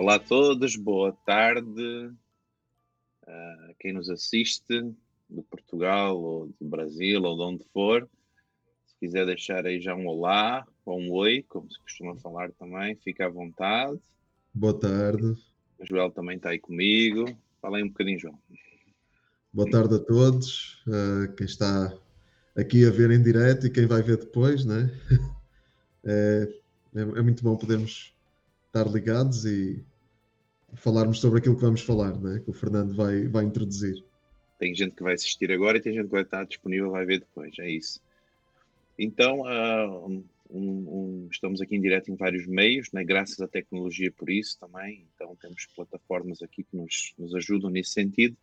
Olá a todos, boa tarde a quem nos assiste de Portugal ou do Brasil ou de onde for. Se quiser deixar aí já um olá ou um oi, como se costuma falar também, fica à vontade. Boa tarde. O Joel também está aí comigo. Fala aí um bocadinho, João. Boa tarde a todos, uh, quem está aqui a ver em direto e quem vai ver depois, né? é, é, é muito bom podermos estar ligados e falarmos sobre aquilo que vamos falar, né? que o Fernando vai, vai introduzir. Tem gente que vai assistir agora e tem gente que vai estar disponível, vai ver depois, é isso. Então, uh, um, um, estamos aqui em direto em vários meios, né? graças à tecnologia por isso também. Então, temos plataformas aqui que nos, nos ajudam nesse sentido.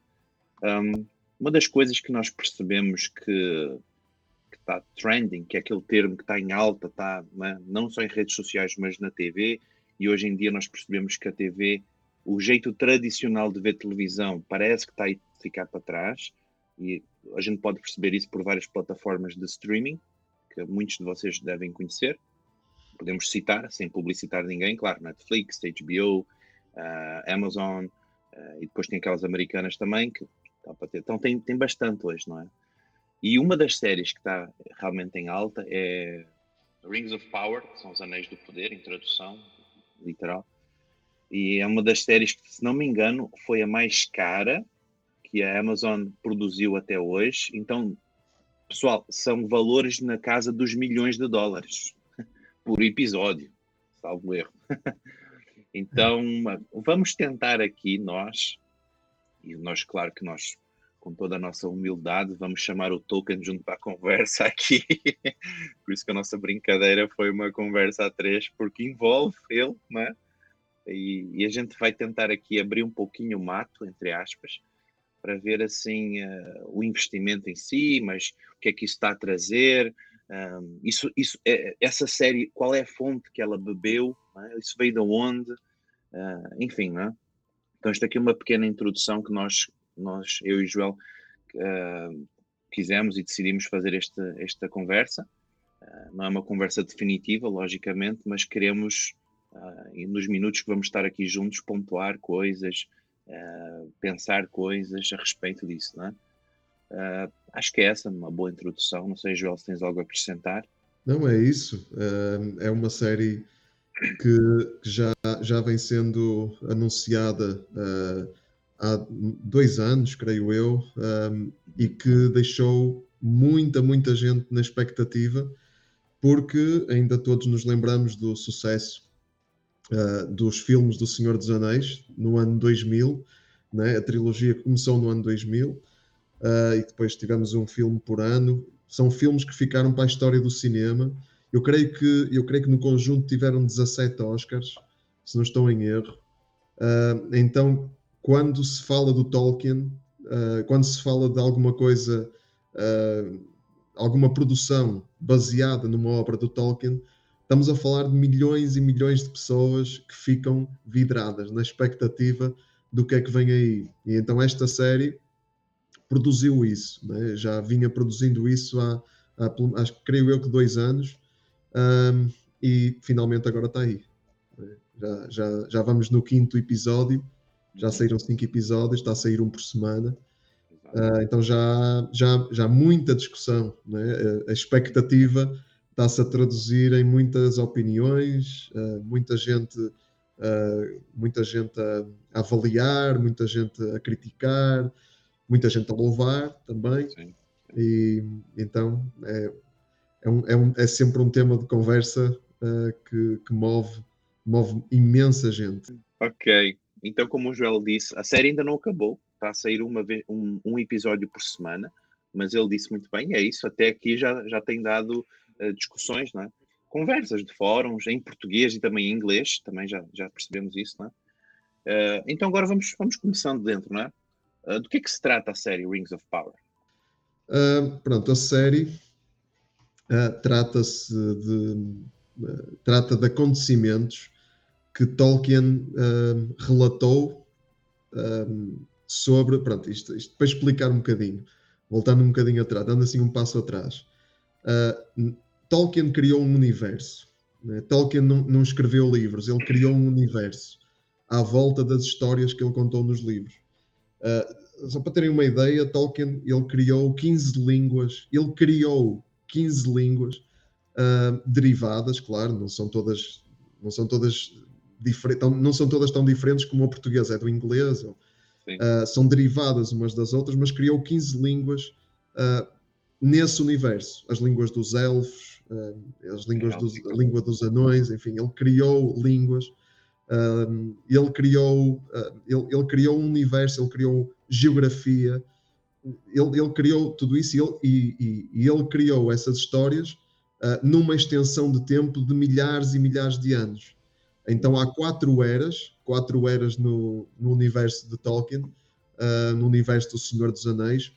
Um, uma das coisas que nós percebemos que está trending, que é aquele termo que está em alta, está né? não só em redes sociais, mas na TV, e hoje em dia nós percebemos que a TV o jeito tradicional de ver televisão parece que está a ficar para trás e a gente pode perceber isso por várias plataformas de streaming que muitos de vocês devem conhecer. Podemos citar, sem publicitar ninguém, claro, Netflix, HBO, uh, Amazon, uh, e depois tem aquelas americanas também que está para ter. Então tem, tem bastante hoje, não é? E uma das séries que está realmente em alta é Rings of Power, que são os Anéis do Poder, em tradução literal e é uma das séries que, se não me engano, foi a mais cara que a Amazon produziu até hoje. Então, pessoal, são valores na casa dos milhões de dólares por episódio, salvo erro. então, vamos tentar aqui nós, e nós, claro que nós, com toda a nossa humildade, vamos chamar o Token junto para a conversa aqui. por isso que a nossa brincadeira foi uma conversa a três, porque envolve ele, não é? E, e, a gente vai tentar aqui abrir um pouquinho o mato, entre aspas, para ver assim uh, o investimento em si, mas o que é que isso está a trazer, um, isso, isso, é, essa série, qual é a fonte que ela bebeu, é? isso veio de onde, uh, enfim, não é? Então, isto aqui é uma pequena introdução que nós, nós eu e Joel, uh, quisemos e decidimos fazer esta, esta conversa. Uh, não é uma conversa definitiva, logicamente, mas queremos uh, nos minutos que vamos estar aqui juntos, pontuar coisas, uh, pensar coisas a respeito disso, não é? Uh, acho que é essa uma boa introdução. Não sei, Joel, se tens algo a acrescentar. Não, é isso. é uma série que, já, já vem sendo anunciada há dois anos, creio eu, um, e que deixou muita, muita gente na expectativa, porque ainda todos nos lembramos do sucesso uh, dos filmes do Senhor dos Anéis, no ano 2000. Né? A trilogia começou no ano 2000 uh, e depois tivemos um filme por ano. São filmes que ficaram para a história do cinema. Eu creio que, eu creio que no conjunto tiveram 17 Oscars, se não estou em erro. Uh, então, quando se fala do Tolkien, uh, quando se fala de alguma coisa, uh, alguma produção baseada numa obra do Tolkien, estamos a falar de milhões e milhões de pessoas que ficam vidradas na expectativa do que é que vem aí. E então esta série produziu isso, né? já vinha produzindo isso há, há, acho que creio eu que dois anos, um, e finalmente agora está aí. Né? Já, já, já vamos no quinto episódio, já saíram cinco episódios, está a sair um por semana. Uh, então já, já, já muita discussão, né? a expectativa está-se a traduzir em muitas opiniões, uh, muita gente, uh, muita gente a, avaliar, muita gente a criticar, muita gente a louvar também. Sim. E então é, é, um, é, um, é, sempre um tema de conversa uh, que, que move, move imensa gente. Ok, então como o Joel disse, a série ainda não acabou, está a sair uma vez, um, um episódio por semana, mas ele disse muito bem, é isso, até aqui já, já tem dado discussões, não é? conversas de fóruns em português e também em inglês, também já, já percebemos isso, não é? Uh, então agora vamos, vamos começando dentro, não é? Uh, do que é que se trata a série Rings of Power? Uh, pronto, a série trata-se de trata de acontecimentos que Tolkien relatou sobre, pronto, isto, isto para explicar um bocadinho, voltando um bocadinho atrás, dando assim um passo atrás. Tolkien criou um universo. Né? Tolkien não, não, escreveu livros, ele criou um universo. à volta das histórias que ele contou nos livros. Uh, só para terem uma ideia, Tolkien ele criou 15 línguas, ele criou 15 línguas uh, derivadas, claro, não são todas, não são todas diferentes, não são todas tão diferentes como o português é do inglês, ou, uh, são derivadas umas das outras, mas criou 15 línguas nesse universo, as línguas dos elfos, as línguas dos, a língua dos anões, enfim, ele criou línguas Uh, ele criou uh, ele, ele, criou um universo, ele criou geografia, ele, ele criou tudo isso e ele, e, e, e ele criou essas histórias uh, numa extensão de tempo de milhares e milhares de anos. Então há quatro eras, quatro eras no, no universo de Tolkien, no universo do Senhor dos Anéis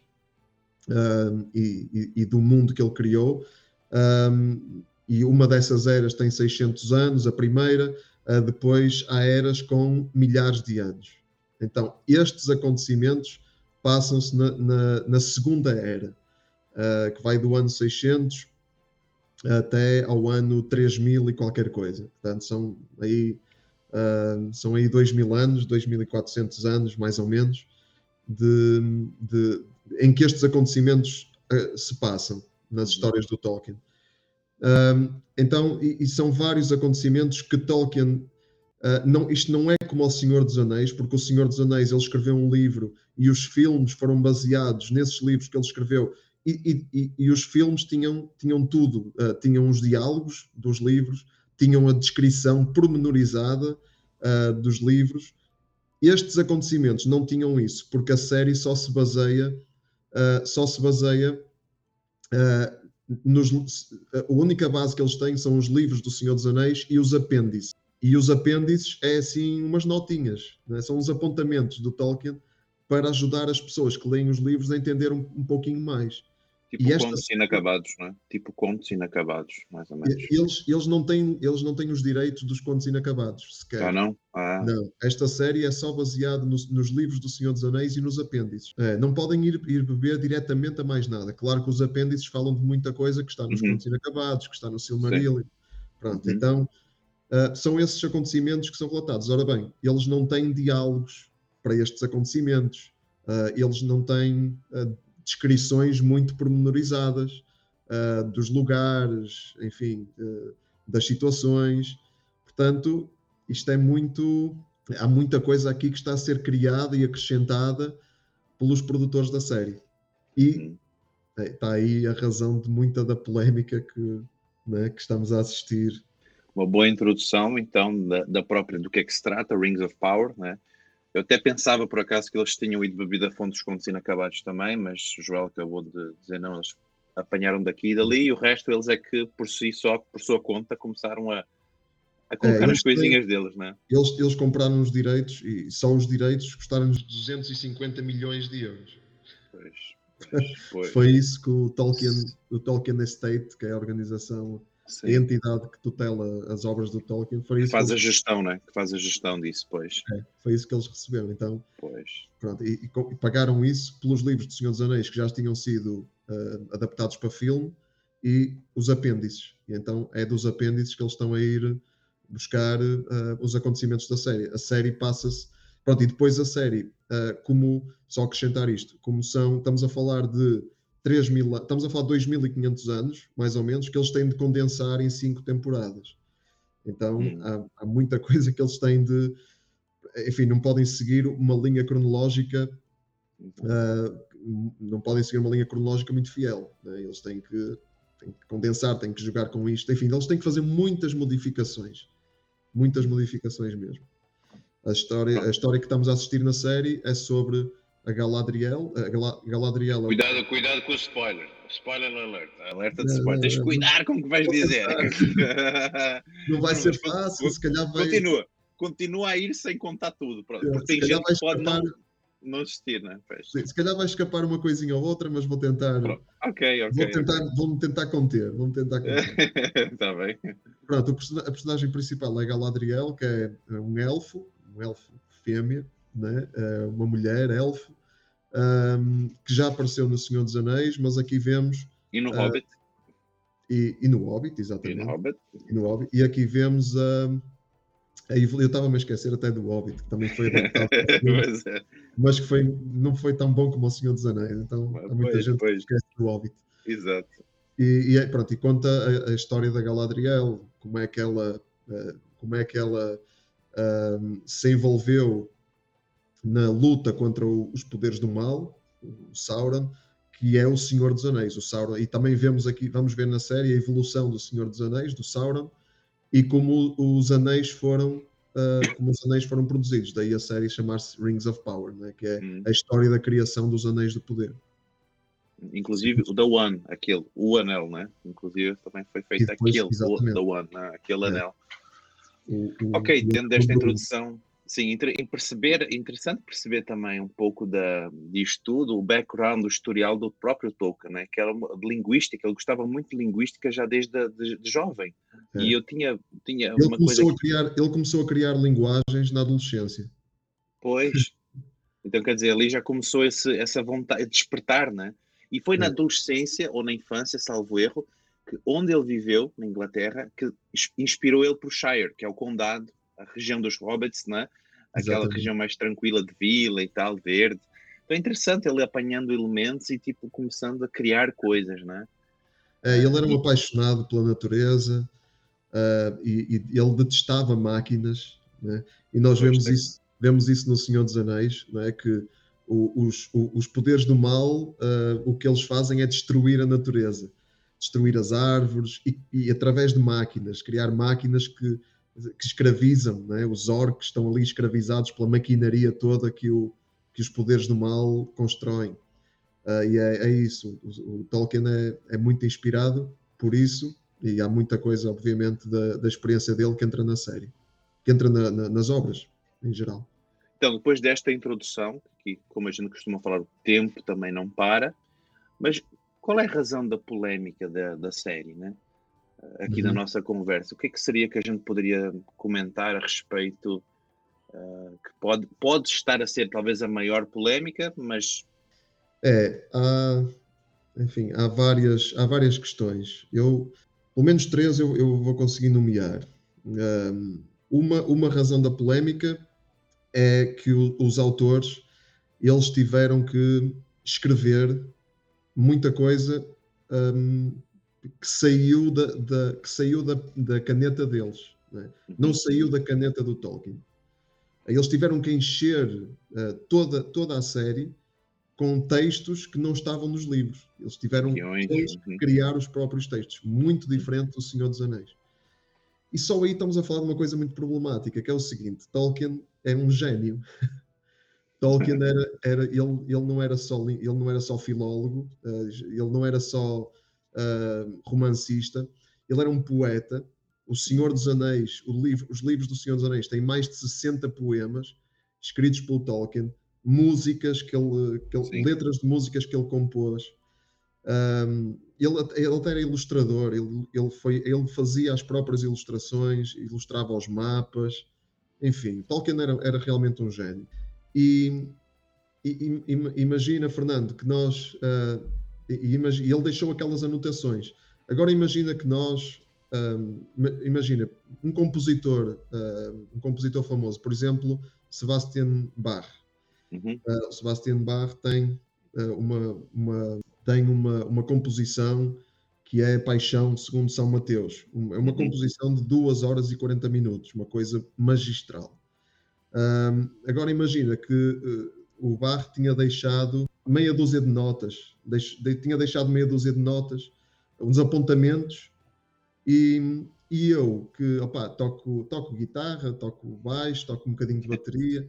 e, e, do mundo que ele criou. Um, e uma dessas eras tem 600 anos, a primeira, uh, depois há eras com milhares de anos. Então, estes acontecimentos passam-se na, na, na, segunda era, uh, que vai do ano 600 até ao ano 3000 e qualquer coisa. Portanto, são aí, uh, são aí 2000 anos, 2400 anos, mais ou menos, de, de em que estes acontecimentos uh, se passam nas histórias do Tolkien. Um, então, e, e, são vários acontecimentos que Tolkien. Uh, não, isto não é como O Senhor dos Anéis, porque O Senhor dos Anéis ele escreveu um livro e os filmes foram baseados nesses livros que ele escreveu. E, e, e os filmes tinham, tinham tudo: uh, tinham os diálogos dos livros, tinham a descrição pormenorizada uh, dos livros. Estes acontecimentos não tinham isso, porque a série só se baseia, só se baseia nos, a única base que eles têm são os livros do Senhor dos Anéis e os apêndices. E os apêndices é assim umas notinhas, né? são os apontamentos do Tolkien para ajudar as pessoas que leem os livros a entender um, um pouquinho mais. Tipo e contos inacabados, não é? Tipo contos inacabados, mais ou menos. Eles, eles, não têm, eles não têm os direitos dos contos inacabados, sequer. Ah, não? Ah. Não. Esta série é só baseada nos, nos, livros do Senhor dos Anéis e nos apêndices. É, não podem ir, ir beber diretamente a mais nada. Claro que os apêndices falam de muita coisa que está nos uhum. contos inacabados, que está no Silmarillion. Pronto, uhum. então uh, são esses acontecimentos que são relatados. Ora bem, eles não têm diálogos para estes acontecimentos. Uh, eles não têm uh, descrições muito pormenorizadas uh, dos lugares, enfim, uh, das situações. Portanto, isto é muito. Há muita coisa aqui que está a ser criada e acrescentada pelos produtores da série. E uhum. é, está aí a razão de muita da polémica que, né, que estamos a assistir. Uma boa introdução, então, da, da, própria do que é que se trata, Rings of Power, né? Eu até pensava por acaso que eles tinham ido beber a fonte dos contos inacabados também, mas o Joel acabou de dizer não, eles apanharam daqui e dali e o resto eles é que por si só, por sua conta, começaram a, a colocar é, as coisinhas têm, deles, né? Eles, eles compraram os direitos e só os direitos custaram-nos 250 milhões de euros. Pois, pois, pois. Foi isso que o Tolkien, o Tolkien Estate, que é a organização Sim. a entidade que tutela as obras do Tolkien. Foi isso que faz a gestão, né? Que faz a gestão disso, pois. É, foi isso que eles receberam. Então, pois. Pronto, e, e, pagaram isso pelos livros do Senhor dos Anéis que já tinham sido uh, adaptados para filme e os apêndices. E então é dos apêndices que eles estão a ir buscar uh, os acontecimentos da série. A série passa-se. Pronto, e depois a série, uh, como. Só acrescentar isto, como são. Estamos a falar de 3 mil, estamos a falar de 2.500 anos, mais ou menos, que eles têm de condensar em cinco temporadas. Então hum. há, há, muita coisa que eles têm de. Enfim, não podem seguir uma linha cronológica. Uh, não podem seguir uma linha cronológica muito fiel. Né? Eles têm que, têm que condensar, têm que jogar com isto. Enfim, eles têm que fazer muitas modificações. Muitas modificações mesmo. A história, a história que estamos a assistir na série é sobre a Galadriel. A Galadriel é cuidado, cuidado com o spoiler. Spoiler alert. Alerta de spoiler. Tens de cuidar com o que vais dizer. Não vai ser fácil, se calhar vai. Continua. Continua a ir sem contar tudo. Porque tem gente que pode não, não assistir, né? Sim, se calhar vai escapar uma coisinha ou outra, mas vou tentar. Ok, ok. Vou tentar, okay. Vou-me tentar conter. Vou-me tentar conter. Está bem. Pronto, a personagem principal é Galadriel, que é um elfo, um elfo fêmea, né? Uh, uma mulher, elfo, um, que já apareceu no Senhor dos Anéis, mas aqui vemos. E no uh, Hobbit. E, e, no Hobbit, exatamente. E no Hobbit. E, no Hobbit. e aqui vemos a, Eu estava-me a esquecer até do Hobbit, que também foi adaptado, mas, é. mas que foi, não foi tão bom como O Senhor dos Anéis. Então, há muita pois, gente pois. que esquece do Hobbit. Exato. E, e, pronto, e conta a, a, história da Galadriel, como é que ela, uh, como é que ela se envolveu na luta contra o, os poderes do mal, o Sauron, que é o Senhor dos Anéis, o Sauron. E também vemos aqui, vamos ver na série a evolução do Senhor dos Anéis, do Sauron, e como os anéis foram uh, como os anéis foram produzidos. Daí a série chamar-se Rings of Power, né? que é hum. a história da criação dos anéis do poder. Inclusive o The One, aquele, o anel, né? Inclusive também foi feito depois, aquele, o The One, né? aquele é. anel. O, o, ok, tendo esta introdução Sim, em perceber, interessante perceber também um pouco da, disto tudo, o background, o historial do próprio Tolkien, né? que era de linguística, ele gostava muito de linguística já desde de, de jovem. É. E eu tinha, tinha ele uma coisa. Que... A criar, ele começou a criar linguagens na adolescência. Pois. Então, quer dizer, ali já começou esse, essa vontade de despertar, né? E foi é. na adolescência ou na infância, salvo erro, que onde ele viveu, na Inglaterra, que inspirou ele para o Shire, que é o condado a região dos hobbits, né? aquela Exatamente. região mais tranquila de vila e tal, verde. Então é interessante ele apanhando elementos e tipo começando a criar coisas, né? É, ele era um apaixonado pela natureza uh, e, e, ele detestava máquinas, né? E nós vemos isso, vemos isso no Senhor dos Anéis, não é? Que o, os, o, os poderes do mal, uh, o que eles fazem é destruir a natureza, destruir as árvores e, e através de máquinas, criar máquinas que que escravizam, né? os orcs estão ali escravizados pela maquinaria toda que, o, que os poderes do mal constroem. Uh, e é, é isso, o, o Tolkien é, é, muito inspirado por isso, e há muita coisa, obviamente, da, da experiência dele que entra na série, que entra na, na, nas obras, em geral. Então, depois desta introdução, que como a gente costuma falar, o tempo também não para, mas qual é a razão da polémica da, da série, né? Aqui uhum. na nossa conversa. O que é que seria que a gente poderia comentar a respeito uh, que pode, pode estar a ser talvez a maior polémica, mas é há, enfim há várias há várias questões. Eu pelo menos três eu, eu vou conseguir nomear. Um, uma uma razão da polémica é que o, os autores eles tiveram que escrever muita coisa um, que saiu da, da que saiu da, da caneta deles, não, é? não, uhum. saiu da caneta do Tolkien. Eles tiveram que encher uh, toda, toda a série com textos que não estavam nos livros. Eles tiveram que uhum. criar os próprios textos, muito diferente do Senhor dos Anéis. E só aí estamos a falar de uma coisa muito problemática, que é o seguinte: Tolkien é um gênio. Tolkien era, era ele, ele não era só ele não era só filólogo, uh, ele não era só uh, romancista, ele era um poeta. O Senhor dos Anéis, livro, os livros do Senhor dos Anéis têm mais de 60 poemas escritos pelo Tolkien, músicas que ele, que ele letras de músicas que ele compôs. Um, ele, ele até era ilustrador, ele, ele, foi, ele fazia as próprias ilustrações, ilustrava os mapas, enfim, Tolkien era, era realmente um gênio. E, e, e imagina, Fernando, que nós uh, e, e ele deixou aquelas anotações. Agora imagina que nós, um, imagina um compositor, uh, um compositor famoso, por exemplo, Sebastian Bach. Uhum. Uh, Sebastian Bach tem uh, uma, uma, tem uma, uma composição que é Paixão segundo São Mateus. é uma uhum. composição de 2 horas e 40 minutos, uma coisa magistral. Um, agora imagina que uh, o Bach tinha deixado meia dúzia de notas, deix, de, tinha deixado meia dúzia de notas, uns apontamentos, e, e eu que opa, toco, toco guitarra, toco baixo, toco um bocadinho de bateria.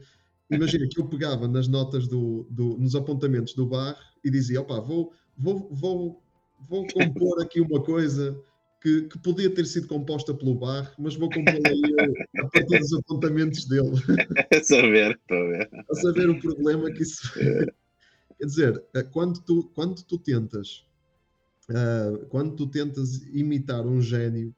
Imagina que eu pegava nas notas do, do nos apontamentos do bar e dizia: opa, vou, vou, vou, vou compor aqui uma coisa que, que, podia ter sido composta pelo bar, mas vou compor aí a partir dos apontamentos dele. É saber, estou a ver. A saber o problema que isso. É. Quer dizer, eh, quando tu, quando tu tentas uh, quando tu tentas imitar um gênio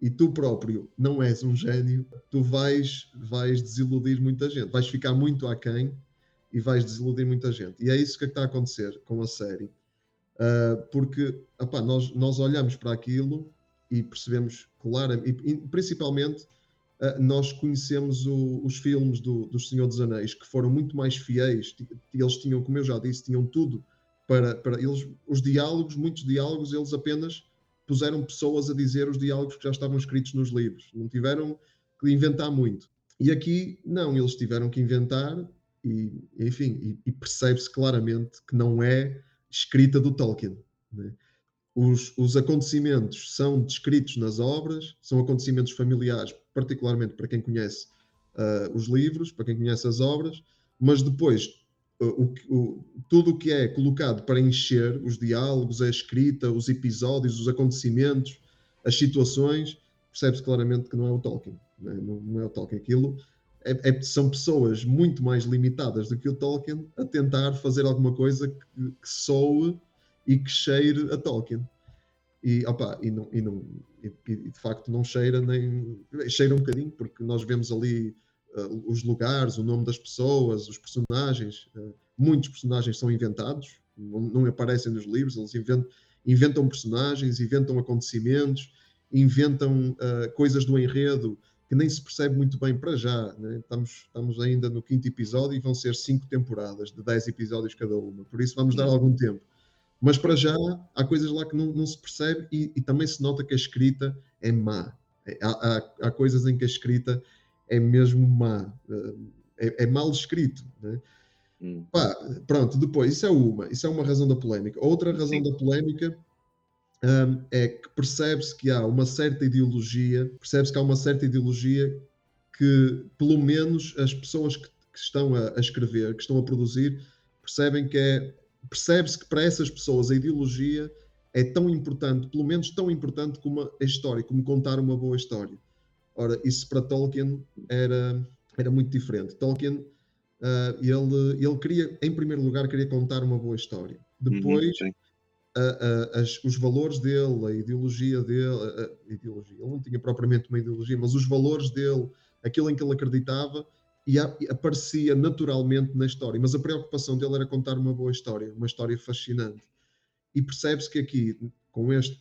e tu próprio não és um gênio, tu vais, vais desiludir muita gente, vais ficar muito aquém e vais desiludir muita gente. E é isso que está a acontecer com a série. Uh, porque nós, nós olhamos para aquilo e percebemos claramente, e, principalmente uh, nós conhecemos o, os filmes do, do Senhor dos Anéis, que foram muito mais fiéis, eles tinham, como eu já disse, tinham tudo para, para eles, os diálogos, muitos diálogos, eles apenas puseram pessoas a dizer os diálogos que já estavam escritos nos livros, não tiveram que inventar muito. E aqui, não, eles tiveram que inventar, e enfim, e, e percebe-se claramente que não é escrita do Tolkien. Né? Os, os, acontecimentos são descritos nas obras, são acontecimentos familiares, particularmente para quem conhece uh, os livros, para quem conhece as obras, mas depois uh, o, o, tudo o que é colocado para encher os diálogos, a escrita, os episódios, os acontecimentos, as situações, percebe-se claramente que não é o Tolkien. Não é, não é o Tolkien. Aquilo é, é, são pessoas muito mais limitadas do que o Tolkien a tentar fazer alguma coisa que, que soe e que cheire a Tolkien. E, opa, e, não, e, não, e, e, de facto não cheira nem. cheira um bocadinho, porque nós vemos ali uh, os lugares, o nome das pessoas, os personagens. Uh, muitos personagens são inventados, não, não, aparecem nos livros, eles inventam, inventam personagens, inventam acontecimentos, inventam uh, coisas do enredo que nem se percebe muito bem para já. Né? Estamos, estamos ainda no quinto episódio e vão ser cinco temporadas de dez episódios cada uma, por isso vamos dar algum tempo. Mas para já há coisas lá que não, não se percebe e, e, também se nota que a escrita é má. É, há, há, há, coisas em que a escrita é mesmo má, eh, é, é mal escrito. Né? Hum. Pá, pronto, depois, isso é uma, isso é uma razão da polémica. Outra razão Sim. da polémica um, é que percebe-se que há uma certa ideologia, percebe-se que há uma certa ideologia que, pelo menos, as pessoas que, que estão a, a, escrever, que estão a produzir, percebem que é. Percebe-se que para essas pessoas a ideologia é tão importante, pelo menos tão importante como a história, como contar uma boa história. Ora, isso para Tolkien era, era muito diferente. Tolkien, uh, ele, ele queria, em primeiro lugar, queria contar uma boa história. Uhum, Depois, uhum, a, a, as, os valores dele, a ideologia dele, a, ideologia, ele não tinha propriamente uma ideologia, mas os valores dele, aquilo em que ele acreditava, e, aparecia naturalmente na história. Mas a preocupação dele era contar uma boa história, uma história fascinante. E percebe-se que aqui, com, este,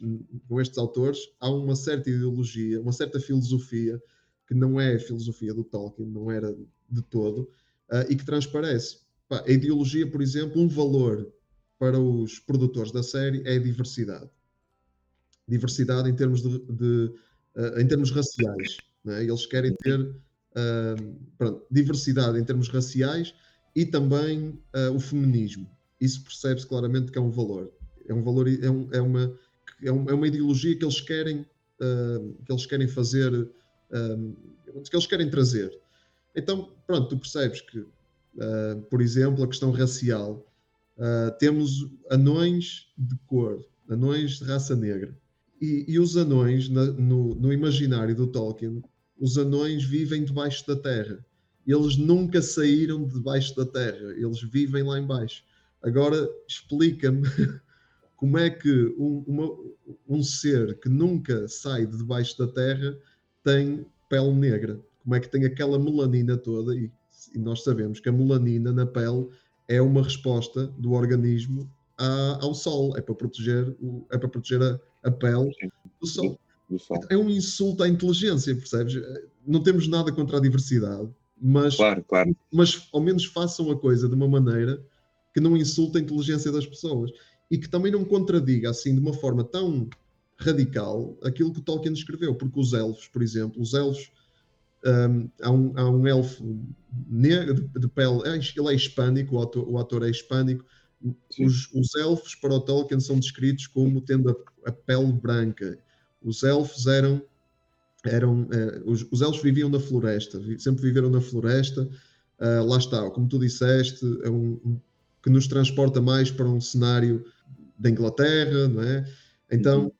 com estes autores, há uma certa ideologia, uma certa filosofia, que não é a filosofia do Tolkien, não era de todo, uh, e que transparece. Pá, a ideologia, por exemplo, um valor para os produtores da série é a diversidade. Diversidade em termos, de, de uh, em termos raciais. É? Eles querem ter pronto, diversidade em termos raciais e também uh, o feminismo. Isso percebe-se claramente que é um valor. É um valor, é, um, é, uma, é, é uma ideologia que eles querem, que eles querem fazer, que eles querem trazer. Então, pronto, tu percebes que, por exemplo, a questão racial temos anões de cor, anões de raça negra. E, e os anões, na, no, no, imaginário do Tolkien, os anões vivem debaixo da terra. Eles nunca saíram debaixo da terra, eles vivem lá embaixo. Agora, explica-me como é que um, uma, um ser que nunca sai de debaixo da terra tem pele negra. Como é que tem aquela melanina toda? E, e nós sabemos que a melanina na pele é uma resposta do organismo a, ao sol, é para proteger, o, é para proteger a, a pele do sol. Do sol. É um insulto à inteligência, percebes? Não temos nada contra a diversidade, mas, claro, claro. mas ao menos façam a coisa de uma maneira que não insulte a inteligência das pessoas e que também não contradiga assim de uma forma tão radical aquilo que Tolkien escreveu, porque os elfos, por exemplo, os elfos um, há, um, há um elfo negro de, de pele, é, ele é hispânico, o ator, o ator é hispânico. Os, os, elfos para o Tolkien são descritos como tendo a, a pele branca. Os elfos eram eram eh, os, os, elfos viviam na floresta, sempre viveram na floresta. Uh, lá está, como tu disseste, é um, um, que nos transporta mais para um cenário da Inglaterra, não é? Então, uhum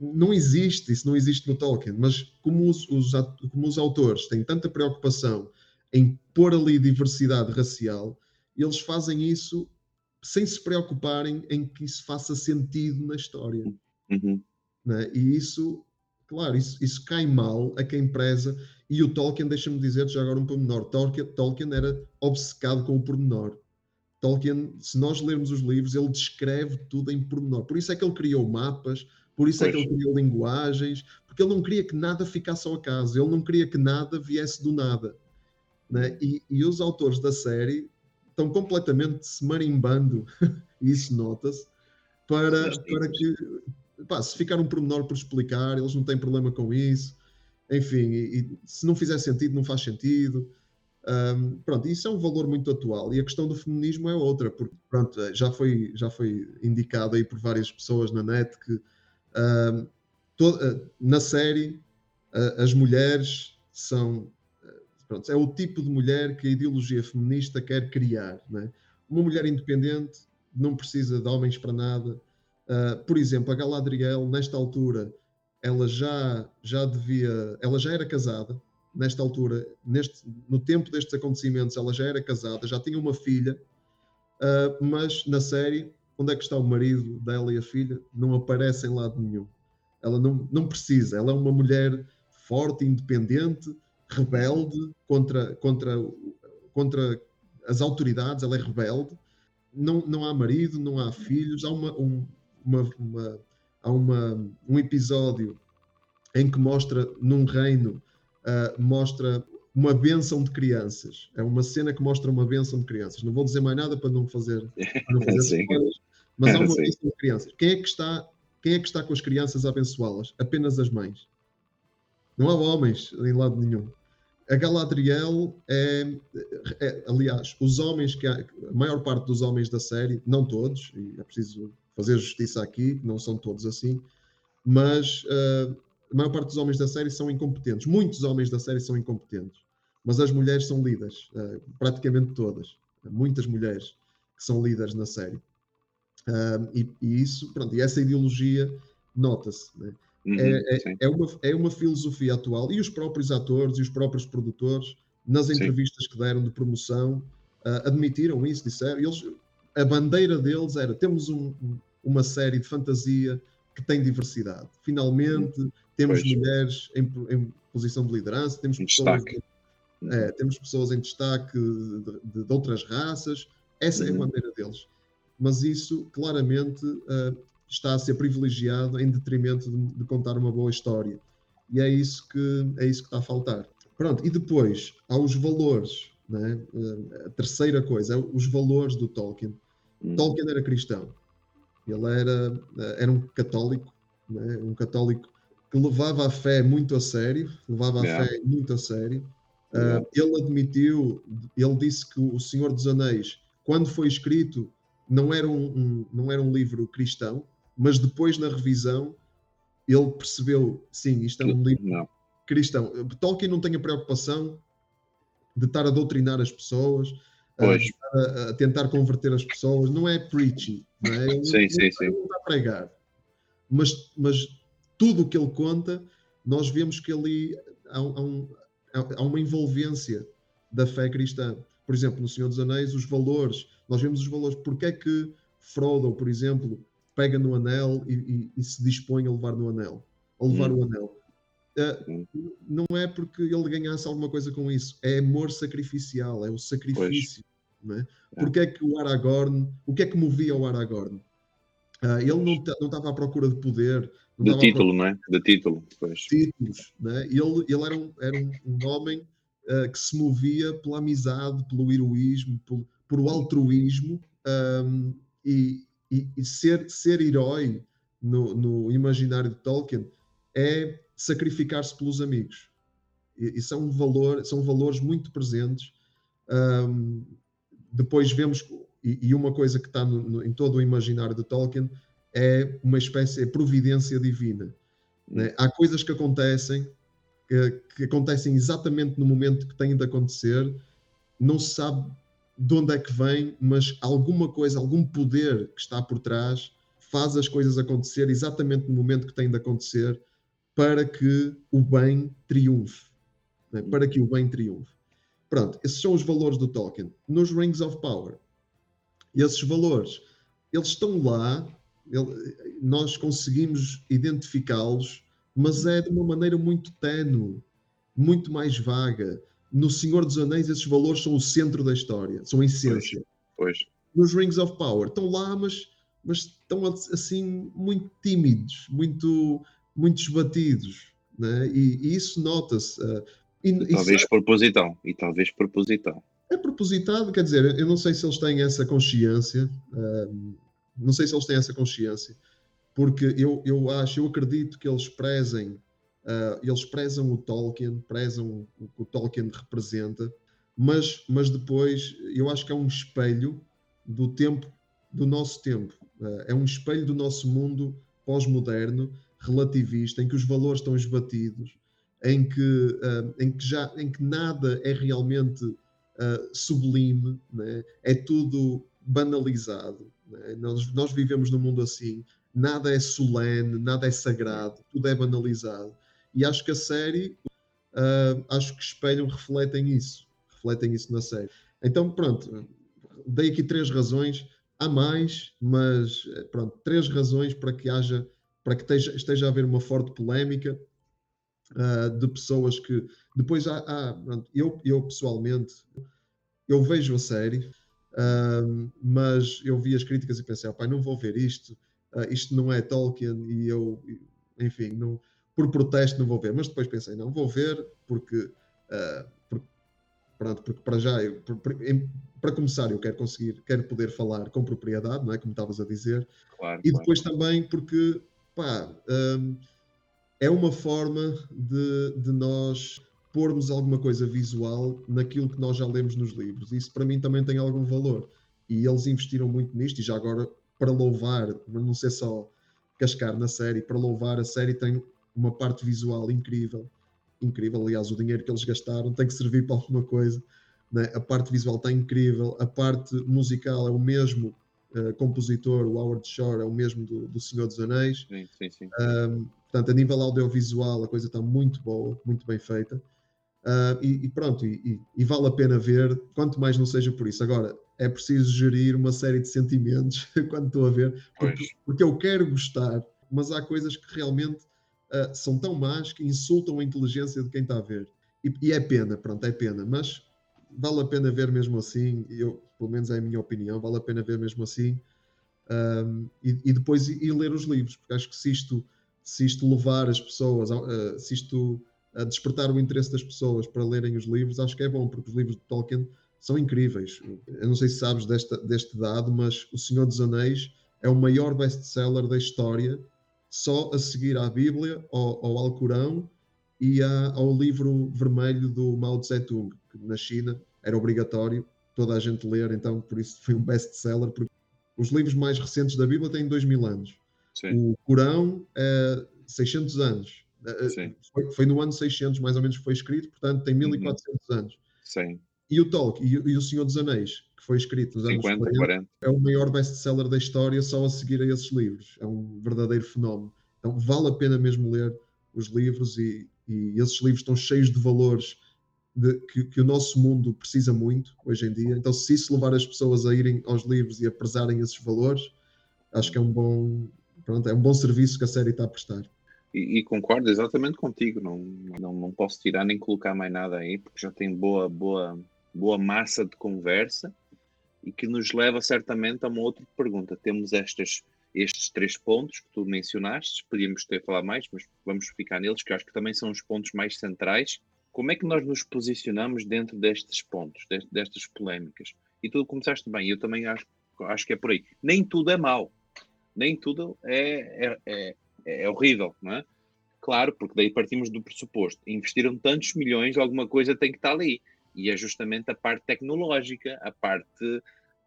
não existe, isso não existe no Tolkien, mas como os, os, como os autores têm tanta preocupação em pôr ali diversidade racial, eles fazem isso sem se preocuparem em que isso faça sentido na história. Uhum. Né? E isso, claro, isso, isso cai mal a quem preza. E o Tolkien, deixa-me dizer já agora um pormenor: Tolkien, Tolkien era obcecado com o pormenor. Tolkien, se nós lermos os livros, ele descreve tudo em pormenor. Por isso é que ele criou mapas, por isso pois. é que ele criou linguagens, porque ele não queria que nada ficasse ao acaso, ele não queria que nada viesse do nada. Né? E, e os autores da série estão completamente se marimbando, e isso nota-se, para, para que, pá, se ficar um pormenor por explicar, eles não têm problema com isso. Enfim, e, e se não fizer sentido, não faz sentido. Um, pronto, isso é um valor muito atual e a questão do feminismo é outra, porque pronto, já foi, já foi indicado aí por várias pessoas na net que um, to, na série uh, as mulheres são pronto, é o tipo de mulher que a ideologia feminista quer criar. Né? Uma mulher independente não precisa de homens para nada. Uh, por exemplo, a Galadriel, nesta altura, ela já, já devia, ela já era casada, nesta altura, neste, no tempo destes acontecimentos, ela já era casada, já tinha uma filha, uh, mas na série, onde é que está o marido dela e a filha? Não aparece em lado nenhum. Ela não, não precisa, ela é uma mulher forte, independente, rebelde contra, contra, contra as autoridades, ela é rebelde. Não, não há marido, não há filhos, há uma, um, uma, uma, há uma, um episódio em que mostra num reino uh, mostra uma benção de crianças. É uma cena que mostra uma benção de crianças. Não vou dizer mais nada para não fazer, para não fazer spoilers, mas há uma Sim. benção de crianças. Quem é que está, quem é que está com as crianças a abençoá-las? Apenas as mães. Não há homens em lado nenhum. A Galadriel é, é, aliás, os homens que há, a maior parte dos homens da série, não todos, e é preciso fazer justiça aqui, não são todos assim, mas uh, a maior parte dos homens da série são incompetentes. Muitos homens da série são incompetentes, mas as mulheres são lidas, uh, praticamente todas. Muitas mulheres que são lidas na série. Uh, e, e, isso, pronto, e essa ideologia nota-se. Né? Uhum, é, é, é, uma, é uma filosofia atual e os próprios atores e os próprios produtores, nas entrevistas sim. que deram de promoção, uh, admitiram isso, disseram. Eles, a bandeira deles era: temos um, uma série de fantasia que tem diversidade. Finalmente, temos pois. mulheres em, em, posição de liderança, temos pessoas, em, é, temos pessoas em destaque de, de, de outras raças. Essa uhum. é a bandeira deles. Mas isso claramente uh, está a ser privilegiado em detrimento de, de, contar uma boa história. E é isso que é isso que está a faltar. Pronto, e depois há os valores, né? a terceira coisa, é os valores do Tolkien. Hum. Tolkien era cristão. Ele era, era um católico, né? um católico que levava a fé muito a sério, levava a yeah. fé muito a sério. Yeah. Uh, ele admitiu, ele disse que o Senhor dos Anéis, quando foi escrito, não era um, um não era um livro cristão, mas depois na revisão ele percebeu, sim, isto é um livro não. cristão. Tolkien não tem a preocupação de estar a doutrinar as pessoas, a, a, tentar converter as pessoas, não é preaching, não é? Ele sim, sim, sim. não está a pregar. Mas, mas tudo o que ele conta, nós vemos que ali há, há, um, há uma envolvência da fé cristã. Por exemplo, no Senhor dos Anéis, os valores, nós vemos os valores. Porque é que Frodo, por exemplo, pega no anel e, e, e se dispõe a levar no anel, a levar hum. o anel. Uh, não é porque ele ganhasse alguma coisa com isso, é amor sacrificial, é o sacrifício. Não é? é. Porque é que o Aragorn, o que é que movia o Aragorn? Uh, ele não, não estava à procura de poder. de título, não é? De título, pois. Títulos, não é? Ele, ele era um, era um, homem uh, que se movia pela amizade, pelo heroísmo, por, por o altruísmo um, e, e, e ser, ser herói no, no, imaginário de Tolkien é sacrificar-se pelos amigos. E, e, são, valor, são valores muito presentes. Um, depois vemos, e, e, uma coisa que está no, no, em todo o imaginário de Tolkien é uma espécie de providência divina. Né? Há coisas que acontecem, que, que acontecem exatamente no momento que têm de acontecer, não se sabe de onde é que vem, mas alguma coisa, algum poder que está por trás faz as coisas acontecer exatamente no momento que tem de acontecer para que o bem triunfe. Né? Para que o bem triunfe. Pronto, esses são os valores do Tolkien. Nos Rings of Power, esses valores, eles estão lá, ele, nós conseguimos identificá-los, mas é de uma maneira muito tenue, muito mais vaga no Senhor dos Anéis esses valores são o centro da história, são a essência. Pois. pois. nos Rings of Power. Estão lá, mas, mas estão assim muito tímidos, muito, muito esbatidos. Né? E, e isso nota-se. Uh, e, e talvez isso, propositão. E talvez propositão. É propositado, quer dizer, eu não sei se eles têm essa consciência. Uh, não sei se eles têm essa consciência. Porque eu, eu acho, eu acredito que eles prezem, uh, eles prezam o Tolkien, prezam o que o Tolkien representa, mas, mas depois eu acho que é um espelho do tempo, do nosso tempo. Uh, é um espelho do nosso mundo pós-moderno, relativista, em que os valores estão esbatidos, em que, uh, em que, já, em que nada é realmente uh, sublime, né? é tudo banalizado. Né? Nós, nós vivemos num mundo assim, nada é solene, nada é sagrado, tudo é banalizado. E acho que a série, uh, acho que espelham, refletem isso, refletem isso na série. Então, pronto, dei aqui três razões, há mais, mas pronto, três razões para que haja, para que esteja, esteja a haver uma forte polémica uh, de pessoas que depois há, há pronto, eu, eu pessoalmente eu vejo a série, uh, mas eu vi as críticas e pensei, pai, não vou ver isto, isto não é Tolkien e eu, enfim, não, por protesto não vou ver. Mas depois pensei, não, vou ver porque, porque pronto, porque para já, eu, para começar, eu quero conseguir, quero poder falar com propriedade, não é? Como estavas a dizer. Claro, e depois claro. também porque, pá, um, é uma forma de, de nós pormos alguma coisa visual naquilo que nós já lemos nos livros. Isso para mim também tem algum valor. E eles investiram muito nisto, e já agora para louvar, não ser só cascar na série, para louvar a série tem uma parte visual incrível, incrível, aliás o dinheiro que eles gastaram tem que servir para alguma coisa, né? a parte visual está incrível, a parte musical é o mesmo uh, compositor, o Howard Shore é o mesmo do, do Senhor dos Anéis, sim, sim, sim. Um, portanto a nível audiovisual a coisa está muito boa, muito bem feita, uh, e, e, pronto, e, e, vale a pena ver, quanto mais não seja por isso. Agora, é preciso gerir uma série de sentimentos quando estou a ver, porque, porque, eu quero gostar, mas há coisas que realmente uh, são tão más que insultam a inteligência de quem está a ver. E, e, é pena, pronto, é pena, mas vale a pena ver mesmo assim, eu, pelo menos é a minha opinião, vale a pena ver mesmo assim. Um, e, e, depois ir, ler os livros, porque acho que se isto, se isto levar as pessoas, uh, se isto uh, despertar o interesse das pessoas para lerem os livros, acho que é bom, porque os livros de Tolkien são incríveis. Eu não sei se sabes desta, deste dado, mas O Senhor dos Anéis é o maior best-seller da história, só a seguir à Bíblia, ao, ao Alcorão e a, ao livro vermelho do Mao Tse-tung, que na China era obrigatório toda a gente ler, então por isso foi um best-seller. Os livros mais recentes da Bíblia têm dois mil anos. Sim. O Corão é 600 anos. Foi, foi, no ano 600, mais ou menos, que foi escrito, portanto tem 1400 uhum. anos. Sim. E o Tolkien e, e, o Senhor dos Anéis, que foi escrito nos 50, anos 40, 40, é o maior best-seller da história só a seguir a esses livros. É um verdadeiro fenómeno. Então vale a pena mesmo ler os livros e, e esses livros estão cheios de valores de, que, que, o nosso mundo precisa muito hoje em dia. Então se isso levar as pessoas a irem aos livros e a prezarem esses valores, acho que é um bom, pronto, é um bom serviço que a série está a prestar. E, e, concordo exatamente contigo. Não, não, não posso tirar nem colocar mais nada aí, porque já tem boa, boa, boa massa de conversa e que nos leva certamente a uma outra pergunta. Temos estas, estes três pontos que tu mencionaste, podíamos ter falar mais, mas vamos ficar neles, que acho que também são os pontos mais centrais. Como é que nós nos posicionamos dentro destes pontos, destas polémicas? E tu começaste bem, eu também acho, acho que é por aí. Nem tudo é mau, nem tudo é, é, é, é horrível, não é? Claro, porque daí partimos do pressuposto. Investiram tantos milhões, alguma coisa tem que estar ali. E é justamente a parte tecnológica, a parte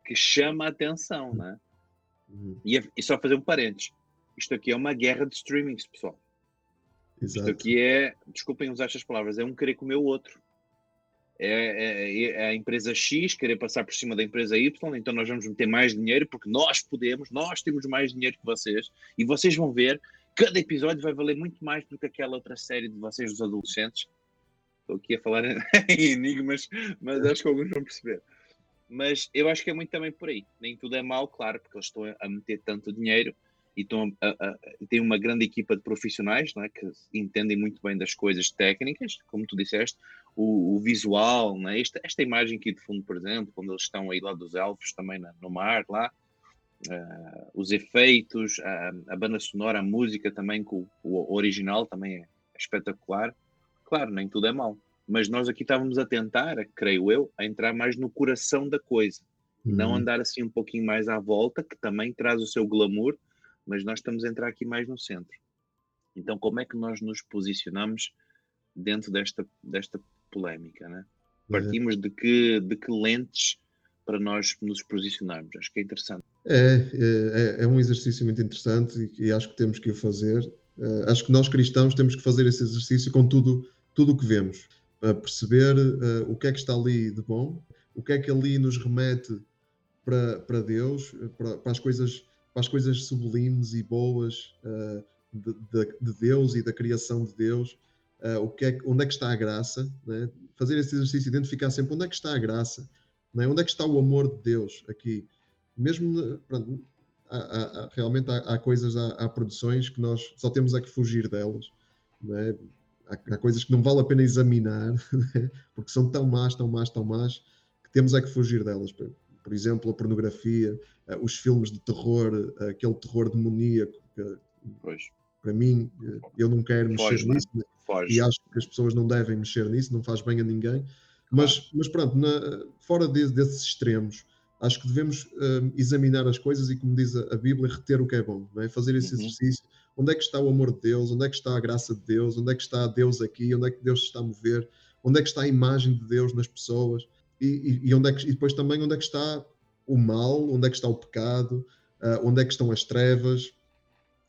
que chama a atenção, né? Uhum. E, é, e, só fazer um parênteses. Isto aqui é uma guerra de streamings, pessoal. Exato. Isto aqui é, desculpem usar estas palavras, é um querer comer o outro. É, é, é, a empresa X querer passar por cima da empresa Y, então nós vamos meter mais dinheiro porque nós podemos, nós temos mais dinheiro que vocês e vocês vão ver, cada episódio vai valer muito mais do que aquela outra série de vocês, dos adolescentes, Estou aqui a falar em enigmas, mas acho que alguns vão perceber. Mas eu acho que é muito também por aí. Nem tudo é mau, claro, porque eles estão a meter tanto dinheiro e estão a, a, tem uma grande equipa de profissionais não é? que entendem muito bem das coisas técnicas, como tu disseste, o, o visual, não é? esta, esta imagem aqui de fundo, por exemplo, quando eles estão aí lá dos elfos, também na, no mar, lá, uh, os efeitos, a, a, banda sonora, a música também, com o original também é espetacular. Claro, nem tudo é mau, mas nós aqui estávamos a tentar, creio eu, a entrar mais no coração da coisa, uhum. não andar assim um pouquinho mais à volta, que também traz o seu glamour, mas nós estamos a entrar aqui mais no centro. Então, como é que nós nos posicionamos dentro desta, desta polémica, né? Uhum. Partimos de que, de que lentes para nós nos posicionarmos? Acho que é interessante. É, é, é um exercício muito interessante e, e, acho que temos que o fazer. Uh, acho que nós cristãos temos que fazer esse exercício com tudo tudo o que vemos, para perceber uh, o que é que está ali de bom, o que é que ali nos remete para, para Deus, para, para as coisas para as coisas sublimes e boas uh, de, de, de, Deus e da criação de Deus, uh, o que é, onde é que está a graça, né? fazer esse exercício, identificar sempre onde é que está a graça, né? onde é que está o amor de Deus aqui. Mesmo, pronto, há, há, realmente há, coisas, há, produções que nós só temos é que fugir delas, né? há, coisas que não vale a pena examinar, né? porque são tão más, tão más, tão más, que temos é que fugir delas. Por exemplo, a pornografia, uh, os filmes de terror, uh, aquele terror demoníaco, que, pois. para mim, uh, eu não quero Foge, mexer nisso, né? e acho que as pessoas não devem mexer nisso, não faz bem a ninguém. Mas, claro. mas pronto, na, fora de, desses extremos, acho que devemos examinar as coisas e, como diz a, a, Bíblia, reter o que é bom, é? fazer esse uhum. exercício. Onde é que está o amor de Deus? Onde é que está a graça de Deus? Onde é que está Deus aqui? Onde é que Deus se está a mover? Onde é que está a imagem de Deus nas pessoas? E, e, onde é que, e depois também onde é que está o mal, onde é que está o pecado, uh, onde é que estão as trevas.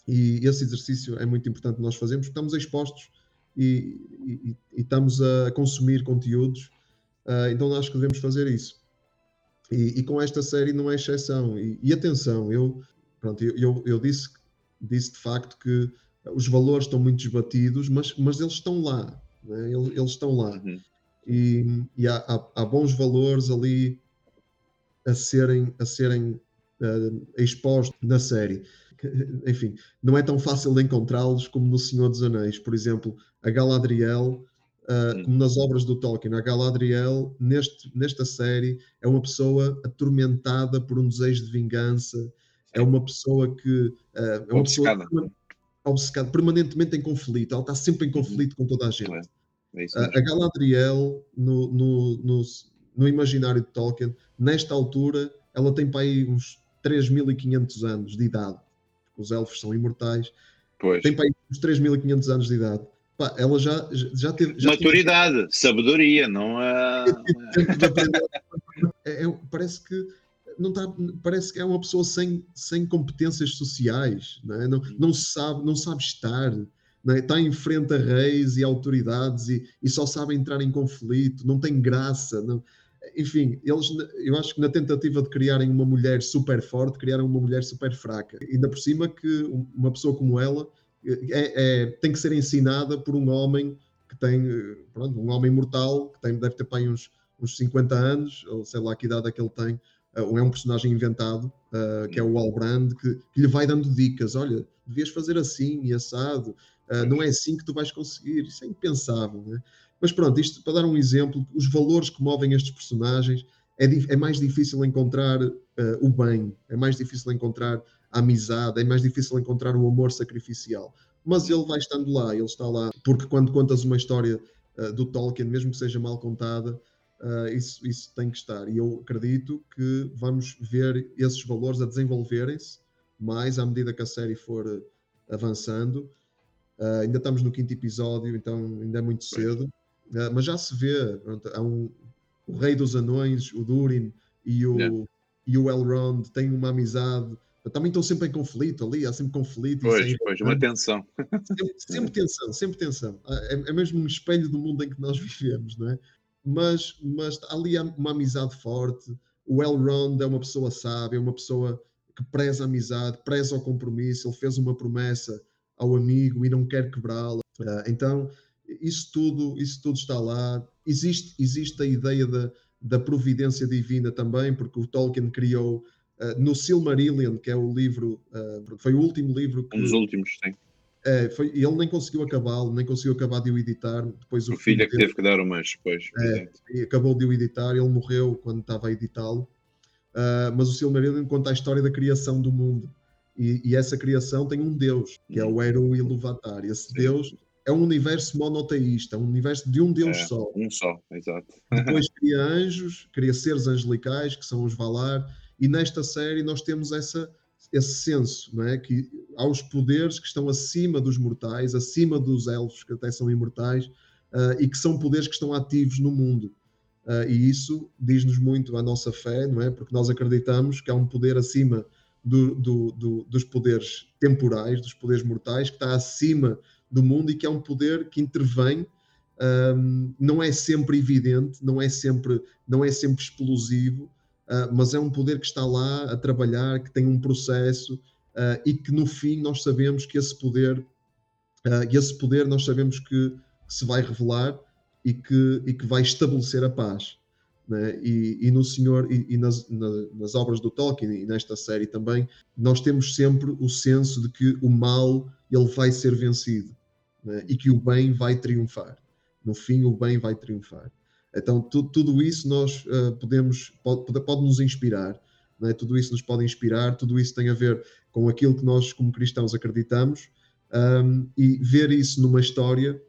E esse exercício é muito importante nós fazermos, porque estamos expostos e, e, estamos a consumir conteúdos, uh, então acho que devemos fazer isso. E, com esta série não é exceção. E, atenção, eu, pronto, eu, eu, eu, disse, disse de facto que os valores estão muito desbatidos, mas, mas eles estão lá. Né? Eles, eles, estão lá. Uhum e, e há, há, há, bons valores ali a serem, a serem uh, expostos na série. Enfim, não é tão fácil de encontrá-los como no Senhor dos Anéis. Por exemplo, a Galadriel, uh, como nas obras do Tolkien, a Galadriel, neste, nesta série, é uma pessoa atormentada por um desejo de vingança, é uma pessoa que. Uh, é uma obcecada. pessoa obcecada, permanentemente em conflito, ela está sempre em conflito com toda a gente. É a Galadriel, no, no, no, no, imaginário de Tolkien, nesta altura, ela tem para aí uns 3.500 anos de idade. Os elfos são imortais. Pois. Tem para aí uns 3.500 anos de idade. Pá, ela já, já teve. Já Maturidade, teve... sabedoria, não é. é, é parece que não tá, parece que é uma pessoa sem, sem competências sociais, não, é? não, não sabe, não sabe estar, é? está em frente a reis e autoridades e, e, só sabe entrar em conflito, não tem graça. Não... Enfim, eles, eu acho que na tentativa de criarem uma mulher super forte, criaram uma mulher super fraca. Ainda por cima que uma pessoa como ela é, é, tem que ser ensinada por um homem que tem, pronto, um homem mortal, que tem, deve ter para uns, uns 50 anos, ou sei lá que idade é que ele tem, ou é um personagem inventado, uh, que é o Albrand, que, que, lhe vai dando dicas. Olha, devias fazer assim e assado, uh, não é assim que tu vais conseguir. Isso é impensável, né? Mas pronto, isto para dar um exemplo, os valores que movem estes personagens é, é mais difícil encontrar uh, o bem, é mais difícil encontrar a amizade, é mais difícil encontrar o amor sacrificial. Mas ele vai estando lá, ele está lá, porque quando contas uma história do Tolkien, mesmo que seja mal contada, Uh, isso, isso tem que estar. E eu acredito que vamos ver esses valores a desenvolverem-se mais à medida que a série for uh, avançando. Uh, ainda estamos no quinto episódio, então ainda é muito cedo. mas já se vê. Pronto, há um, o Rei dos Anões, o Durin e o, yeah. e o Elrond têm uma amizade. Também estão sempre em conflito ali, há sempre conflito. Pois, pois, uma tensão. Sempre, sempre tensão, sempre tensão. É, é mesmo um espelho do mundo em que nós vivemos, não é? mas, mas ali há uma amizade forte. O Elrond é uma pessoa sábia, é uma pessoa que preza a amizade, preza o compromisso. Ele fez uma promessa ao amigo e não quer quebrá-la. Uh, então, isso tudo, isso tudo está lá. Existe, existe a ideia da, da providência divina também, porque o Tolkien criou Uh, no Silmarillion, que é o livro, uh, foi o último livro que. Um dos últimos, sim. É, foi, ele nem conseguiu acabá-lo, nem conseguiu acabar de o editar. Depois o, o filho é que teve que dar umas, depois. É, e acabou de o editar, ele morreu quando estava a editá-lo. Uh, mas o Silmarillion conta a história da criação do mundo. E, e, essa criação tem um Deus, que é o Eru Iluvatar. Esse Sim. Deus é um universo monoteísta, um universo de um Deus é, só. Um só, exato. Depois cria anjos, cria seres angelicais, que são os Valar, e nesta série nós temos essa, esse senso, não é? Que há os poderes que estão acima dos mortais, acima dos elfos, que até são imortais, uh, e que são poderes que estão ativos no mundo. Uh, e isso diz-nos muito a nossa fé, não é? Porque nós acreditamos que há um poder acima do, do, do, dos poderes temporais, dos poderes mortais, que está acima do mundo e que é um poder que intervém. Um, não é sempre evidente, não é sempre, não é sempre explosivo, uh, mas é um poder que está lá a trabalhar, que tem um processo uh, e que no fim nós sabemos que esse poder, uh, esse poder nós sabemos que, que, se vai revelar e que, e que vai estabelecer a paz. Né? E, e, no Senhor, e, e nas, na, nas obras do Tolkien e nesta série também, nós temos sempre o senso de que o mal ele vai ser vencido né? e que o bem vai triunfar. No fim, o bem vai triunfar. Então, tu, tudo isso nós uh, podemos, pode, pode, nos inspirar, né? tudo isso nos pode inspirar, tudo isso tem a ver com aquilo que nós, como cristãos, acreditamos, um, e ver isso numa história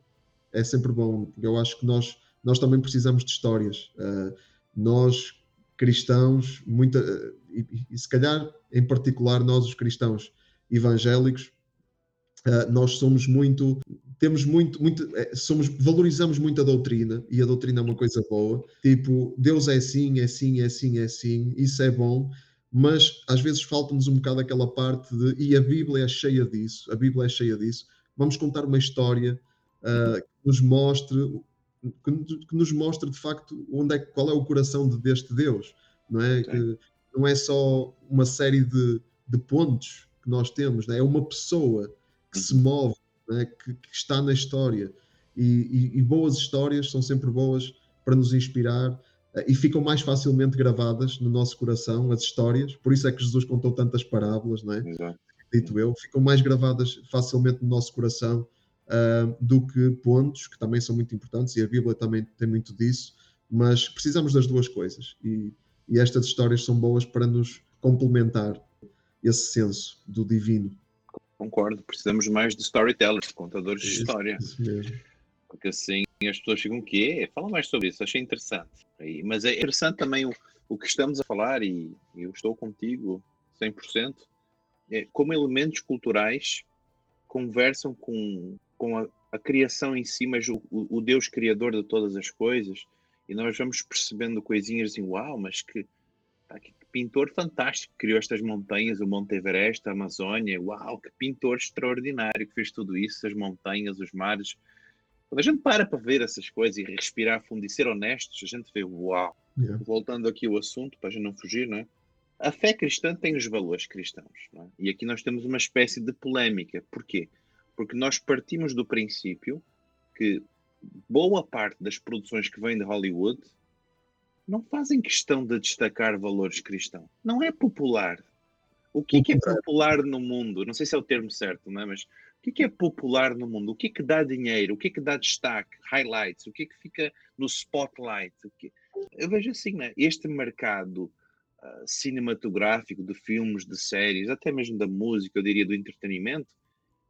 é sempre bom, eu acho que nós, nós também precisamos de histórias. Uh, nós, cristãos, muita, e, e, se calhar, em particular, nós, os cristãos evangélicos, uh, nós somos muito temos muito, muito é, somos, valorizamos muito a doutrina e a doutrina é uma coisa boa. Tipo, Deus é assim, é assim, é assim, é assim, isso é bom, mas às vezes falta-nos um bocado aquela parte de, e a Bíblia é cheia disso, a Bíblia é cheia disso. Vamos contar uma história uh, que nos mostre que, nos mostre de facto onde é, qual é o coração de, deste Deus, não é? Que não é só uma série de, de pontos que nós temos, é? é uma pessoa que se uhum. move né, que, que, está na história. E, e, e, boas histórias são sempre boas para nos inspirar uh, e ficam mais facilmente gravadas no nosso coração, as histórias. Por isso é que Jesus contou tantas parábolas, não é? Exato. Dito eu, ficam mais gravadas facilmente no nosso coração uh, do que pontos, que também são muito importantes, e a Bíblia também tem muito disso, mas precisamos das duas coisas. E, e estas histórias são boas para nos complementar esse senso do divino concordo. Precisamos mais de storytellers, contadores de história. Isso mesmo. Porque assim as pessoas ficam o quê? Fala mais sobre isso, achei interessante. Mas é interessante também o, o que estamos a falar, e eu estou contigo 100%, é como elementos culturais conversam com, com a, a criação em si, mas o, o, Deus criador de todas as coisas, e nós vamos percebendo coisinhas assim, uau, mas que, tá, que pintor fantástico, criou estas montanhas, o Monte Everest, a Amazônia. Uau, que pintor extraordinário que fez tudo isso, as montanhas, os mares. Quando a gente para para ver essas coisas e respirar fundo e ser honestos, a gente vê, uau. Yeah. Voltando aqui ao assunto, para a gente não fugir, não é? A fé cristã tem os valores cristãos, é? E aqui nós temos uma espécie de polémica. Porquê? Porque nós partimos do princípio que boa parte das produções que vêm de Hollywood não fazem questão de destacar valores cristãos. Não é popular. O que, é que é popular no mundo? Não sei se é o termo certo, não é? mas o que, é que é popular no mundo? O que é que dá dinheiro? O que é que dá destaque? Highlights? O que é que fica no spotlight? Que... Eu vejo assim, né? este mercado uh, cinematográfico de filmes, de séries, até mesmo da música, eu diria do entretenimento,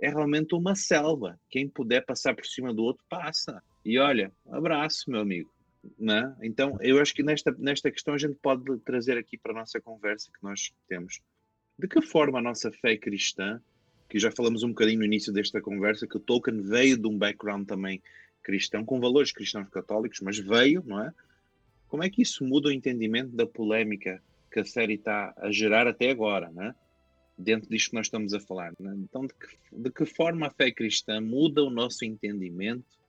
é realmente uma selva. Quem puder passar por cima do outro, passa. E olha, abraço, meu amigo. Né? Então, eu acho que nesta, nesta questão a gente pode trazer aqui para a nossa conversa que nós temos. De que forma a nossa fé cristã, que já falamos um bocadinho no início desta conversa, que o Tolkien veio de um background também cristão, com valores cristãos católicos, mas veio, não é? Como é que isso muda o entendimento da polémica que a série está a gerar até agora, né? Dentro disto que nós estamos a falar? Né? Então, de que, de que forma a fé cristã muda o nosso entendimento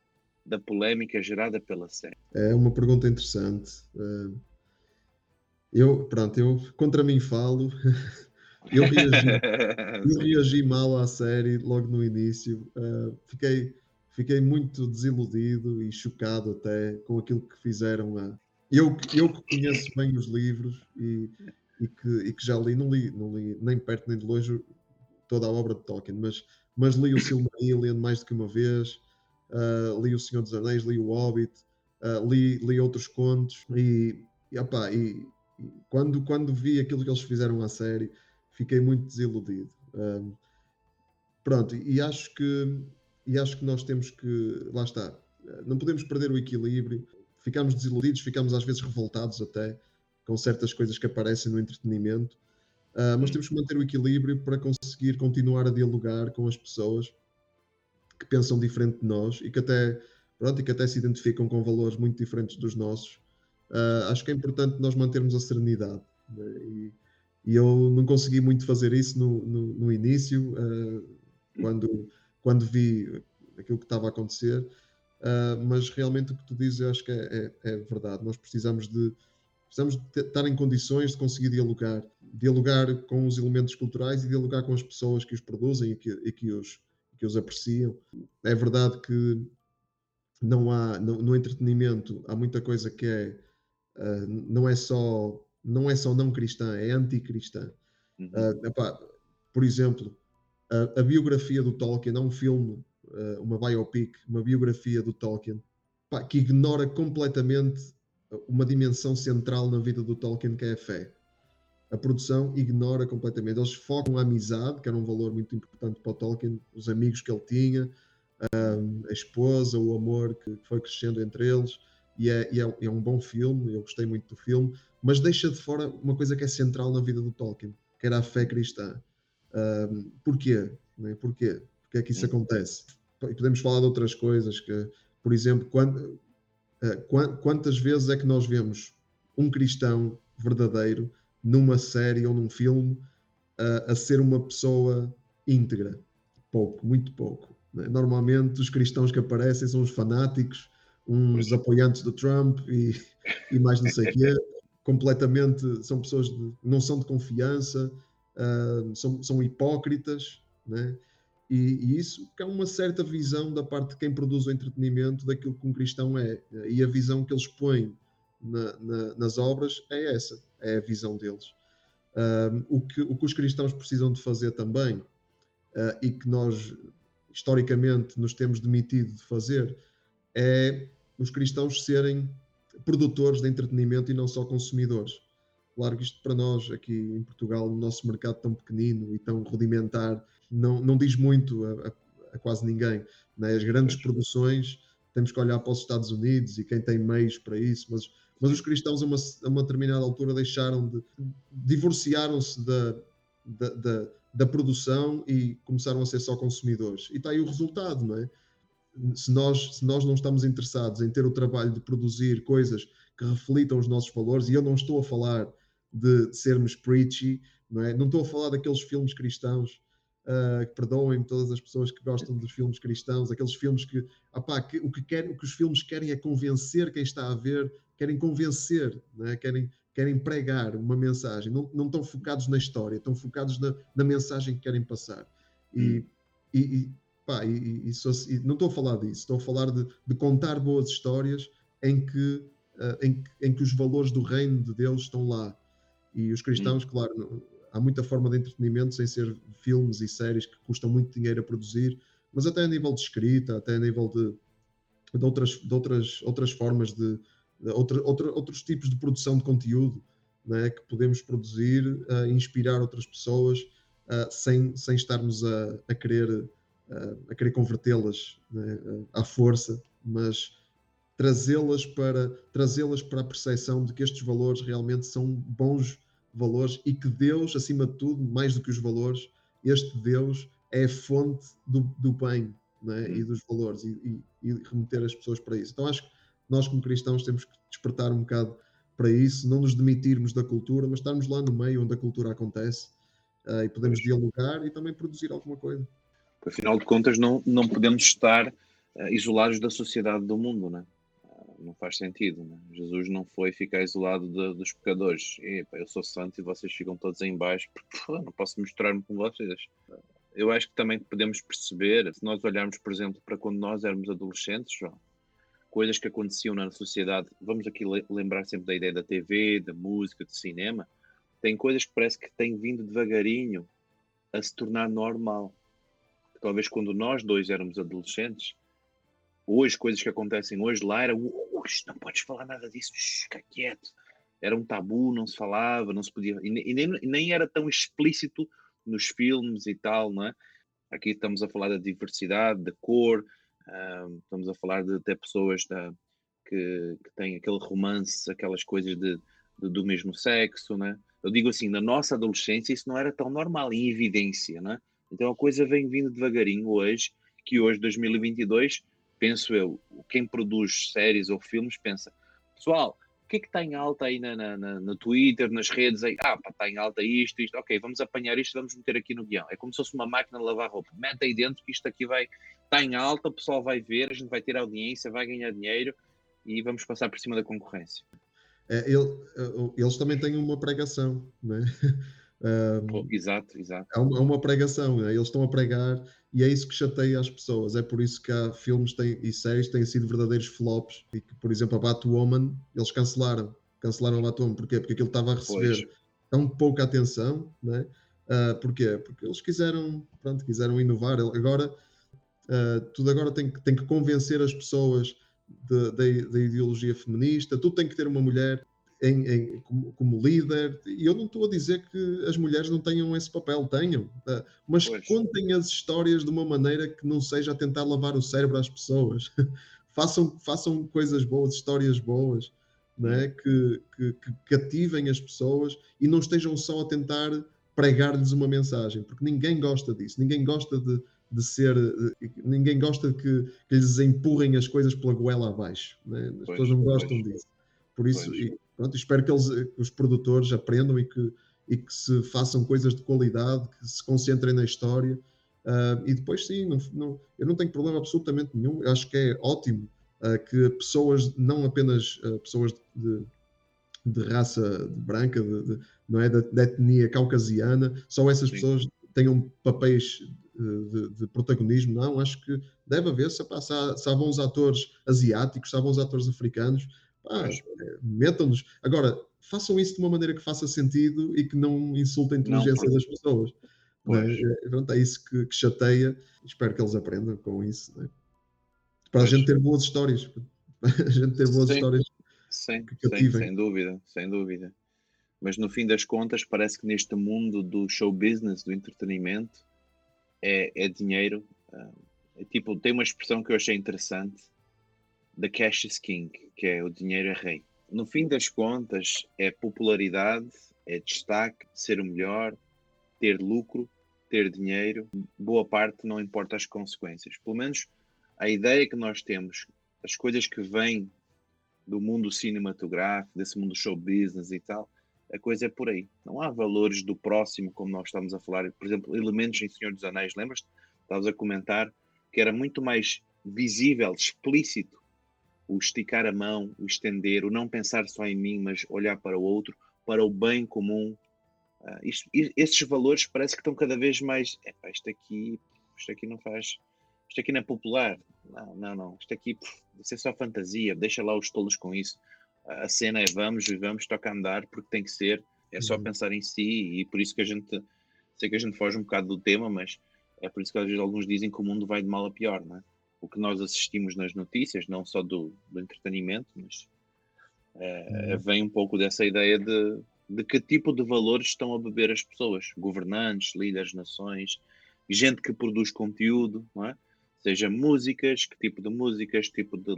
da polémica gerada pela série? É uma pergunta interessante. Eh, eu, pronto, eu contra mim falo. Eu reagi, eu reagi mal à série logo no início. Uh, fiquei, fiquei muito desiludido e chocado até com aquilo que fizeram. A... Eu, eu que conheço bem os livros e, e que, e que já li não, li, não li nem perto nem de longe toda a obra de Tolkien, mas, mas li o Silmarillion mais do que uma vez, uh, li o Senhor dos Anéis, li o Hobbit, uh, li, li outros contos e, e, opa, e, e, quando, quando vi aquilo que eles fizeram à série, fiquei muito desiludido. Um, pronto, e acho que e acho que nós temos que lá está, não podemos perder o equilíbrio, ficamos desiludidos, ficamos às vezes revoltados até com certas coisas que aparecem no entretenimento, uh, mas temos que manter o equilíbrio para conseguir continuar a dialogar com as pessoas que pensam diferente de nós e que até, pronto, e que até se identificam com valores muito diferentes dos nossos. Uh, acho que é importante nós mantermos a serenidade. Né? E, e, eu não consegui muito fazer isso no, no, no início, uh, quando, quando vi aquilo que estava a acontecer, uh, mas realmente o que tu dizes eu acho que é, é, é verdade. Nós precisamos de precisamos estar em condições de conseguir dialogar, dialogar com os elementos culturais e dialogar com as pessoas que os produzem e que, e que, os, que os apreciam. É verdade que não há no, no entretenimento há muita coisa que é uh, não é só não é só não cristã, é anticristã. Uhum. Uh, epá, por exemplo, a, a, biografia do Tolkien é um filme, uh, uma biopic, uma biografia do Tolkien, epá, que ignora completamente uma dimensão central na vida do Tolkien, que é a fé. A produção ignora completamente. Eles focam a amizade, que era um valor muito importante para o Tolkien, os amigos que ele tinha, a esposa, o amor que foi crescendo entre eles. E é, e é, é um bom filme, eu gostei muito do filme, mas deixa de fora uma coisa que é central na vida do Tolkien, que era a fé cristã. Um, porquê? É? Porquê? Porque é que isso acontece? E podemos falar de outras coisas, que, por exemplo, quando, quantas vezes é que nós vemos um cristão verdadeiro numa série ou num filme a, a ser uma pessoa íntegra? Pouco, muito pouco. Né? Normalmente os cristãos que aparecem são os fanáticos, uns apoiantes do Trump e, e mais não sei o quê. Completamente são pessoas que não são de confiança, uh, são, são hipócritas, né? E, e, isso é uma certa visão da parte de quem produz o entretenimento daquilo que um cristão é. E a visão que eles põem na, na, nas obras é essa, é a visão deles. Um, o, que, o que os cristãos precisam de fazer também, uh, e que nós historicamente nos temos demitido de fazer, é os cristãos serem produtores de entretenimento e não só consumidores. Claro que isto para nós, aqui em Portugal, no nosso mercado tão pequenino e tão rudimentar, não, não diz muito a, a, a quase ninguém. Né? As grandes produções, temos que olhar para os Estados Unidos e quem tem meios para isso, mas, mas os cristãos a uma, a uma determinada altura deixaram de. divorciaram-se da, da, da, da, produção e começaram a ser só consumidores. E está aí o resultado, não é? Se nós, se nós não estamos interessados em ter o trabalho de produzir coisas que reflitam os nossos valores, e eu não estou a falar de sermos preachy, não é? Não estou a falar daqueles filmes cristãos Uh, que perdoem todas as pessoas que gostam dos filmes cristãos, aqueles filmes que, opá, que, o, que querem, o que os filmes querem é convencer quem está a ver, querem convencer, né? querem, querem pregar uma mensagem, não, não estão focados na história, estão focados na, na mensagem que querem passar. E, hum. e, e, pá, e, e, não estou a falar disso, estou a falar de, de contar boas histórias em que, uh, em, em que os valores do reino de Deus estão lá. E os cristãos, hum. claro, não, há muita forma de entretenimento sem ser filmes e séries que custam muito dinheiro a produzir, mas até a nível de escrita, até a nível de, de, outras, de outras, outras formas de, de outra, outra, outros tipos de produção de conteúdo né, que podemos produzir, uh, inspirar outras pessoas uh, sem, sem estarmos a, a querer, uh, a querer convertê-las né, à força, mas trazê-las para trazê-las para a percepção de que estes valores realmente são bons valores e que Deus, acima de tudo, mais do que os valores, este Deus é a fonte do, do bem né? e dos valores e, e, e, remeter as pessoas para isso. Então acho que nós, como cristãos, temos que despertar um bocado para isso, não nos demitirmos da cultura, mas estarmos lá no meio onde a cultura acontece uh, e podemos dialogar e também produzir alguma coisa. Afinal de contas, não, não podemos estar uh, isolados da sociedade do mundo, né? Não faz sentido. Né? Jesus não foi ficar isolado de, dos pecadores. Epa, eu sou santo e vocês ficam todos em baixo porque não posso misturar-me com vocês. Eu acho que também podemos perceber, se nós olharmos, por exemplo, para quando nós éramos adolescentes, João, coisas que aconteciam na sociedade, vamos aqui lembrar sempre da ideia da TV, da música, do cinema. tem coisas que parece que têm vindo devagarinho a se tornar normal. Talvez quando nós dois éramos adolescentes, hoje, coisas que acontecem hoje, lá era, não podes falar nada disso, fica quieto. Era um tabu, não se falava, não se podia, e nem, nem era tão explícito nos filmes e tal, não é? Aqui estamos a falar da diversidade, da cor, uh, estamos a falar de até pessoas da, que, que têm aquele romance, aquelas coisas de, de, do mesmo sexo, né? Eu digo assim, na nossa adolescência isso não era tão normal, em evidência, né? Então a coisa vem vindo devagarinho hoje, que hoje, 2022, penso eu, quem produz séries ou filmes pensa, pessoal, o que é que está em alta aí na, na, na, no Twitter, nas redes aí? Ah, está em alta isto, isto, ok, vamos apanhar isto, vamos meter aqui no guião. É como se fosse uma máquina de lavar roupa. Mete aí dentro que isto aqui vai, está em alta, o pessoal vai ver, a gente vai ter audiência, vai ganhar dinheiro e vamos passar por cima da concorrência. É, ele, é, eles também têm uma pregação, não é? Um, exato, exato. É uma, é uma pregação, né? eles estão a pregar e é isso que chateia as pessoas. É por isso que há filmes têm, e séries têm sido verdadeiros flops. E que, por exemplo, a Batwoman, eles cancelaram. Cancelaram a Batwoman. Porquê? Porque aquilo estava a receber pois. tão pouca atenção. Né? Uh, porquê? Porque eles quiseram, pronto, quiseram inovar. Agora, uh, tudo agora tem que, tem que convencer as pessoas da ideologia feminista. Tudo tem que ter uma mulher em, em, como, como, líder, e eu não estou a dizer que as mulheres não tenham esse papel, tenham, uh, mas pois. contem as histórias de uma maneira que não seja a tentar lavar o cérebro às pessoas. façam, façam coisas boas, histórias boas, né? que, que, que cativem as pessoas e não estejam só a tentar pregar-lhes uma mensagem, porque ninguém gosta disso, ninguém gosta de, de ser, ninguém gosta que, que lhes empurrem as coisas pela goela abaixo, né? as pois, pessoas não gostam pois. disso. Por isso, e, pronto, espero que, eles, que os produtores aprendam e que, e que se façam coisas de qualidade, que se concentrem na história. Uh, e depois, sim, não, não, eu não tenho problema absolutamente nenhum. Eu acho que é ótimo uh, que pessoas, não apenas uh, pessoas de, de, raça branca, de, de, não é, de, de, etnia caucasiana, só essas sim. pessoas tenham papéis de, de, protagonismo, não. Acho que deve haver, se, se, se há bons atores asiáticos, se há bons atores africanos, Pá, metam-nos. Agora, façam isso de uma maneira que faça sentido e que não insulte a inteligência não, das pessoas. É? Pronto, é isso que, que, chateia. Espero que eles aprendam com isso. É? Para pois. a gente ter boas histórias. Para a gente ter boas sim, histórias. Sim, sim, sem dúvida, sem dúvida. Mas no fim das contas, parece que neste mundo do show business, do entretenimento, é, é dinheiro. Ah, é, tipo, tem uma expressão que eu achei interessante The Cash is King, que é o dinheiro é rei. No fim das contas, é popularidade, é destaque, ser o melhor, ter lucro, ter dinheiro. Boa parte não importa as consequências. Pelo menos a ideia que nós temos, as coisas que vêm do mundo cinematográfico, desse mundo show business e tal, a coisa é por aí. Não há valores do próximo, como nós estamos a falar. Por exemplo, elementos em Senhor dos Anéis, lembras? Estavas a comentar que era muito mais visível, explícito o esticar a mão, o estender, o não pensar só em mim, mas olhar para o outro, para o bem comum. Uh, isto, esses valores parece que estão cada vez mais. Epá, isto aqui, isto aqui não faz. Isto aqui não é popular. Não, não, não. Isto aqui isso é só fantasia. Deixa lá os tolos com isso. A cena é vamos, vamos, toca andar, porque tem que ser. É só uhum. pensar em si e por isso que a gente. Sei que a gente foge um bocado do tema, mas é por isso que às vezes alguns dizem que o mundo vai de mal a pior, não é? O que nós assistimos nas notícias, não só do, do entretenimento, mas é, vem um pouco dessa ideia de, de que tipo de valores estão a beber as pessoas, governantes, líderes, nações, gente que produz conteúdo, não é? seja músicas, que tipo de músicas, tipo de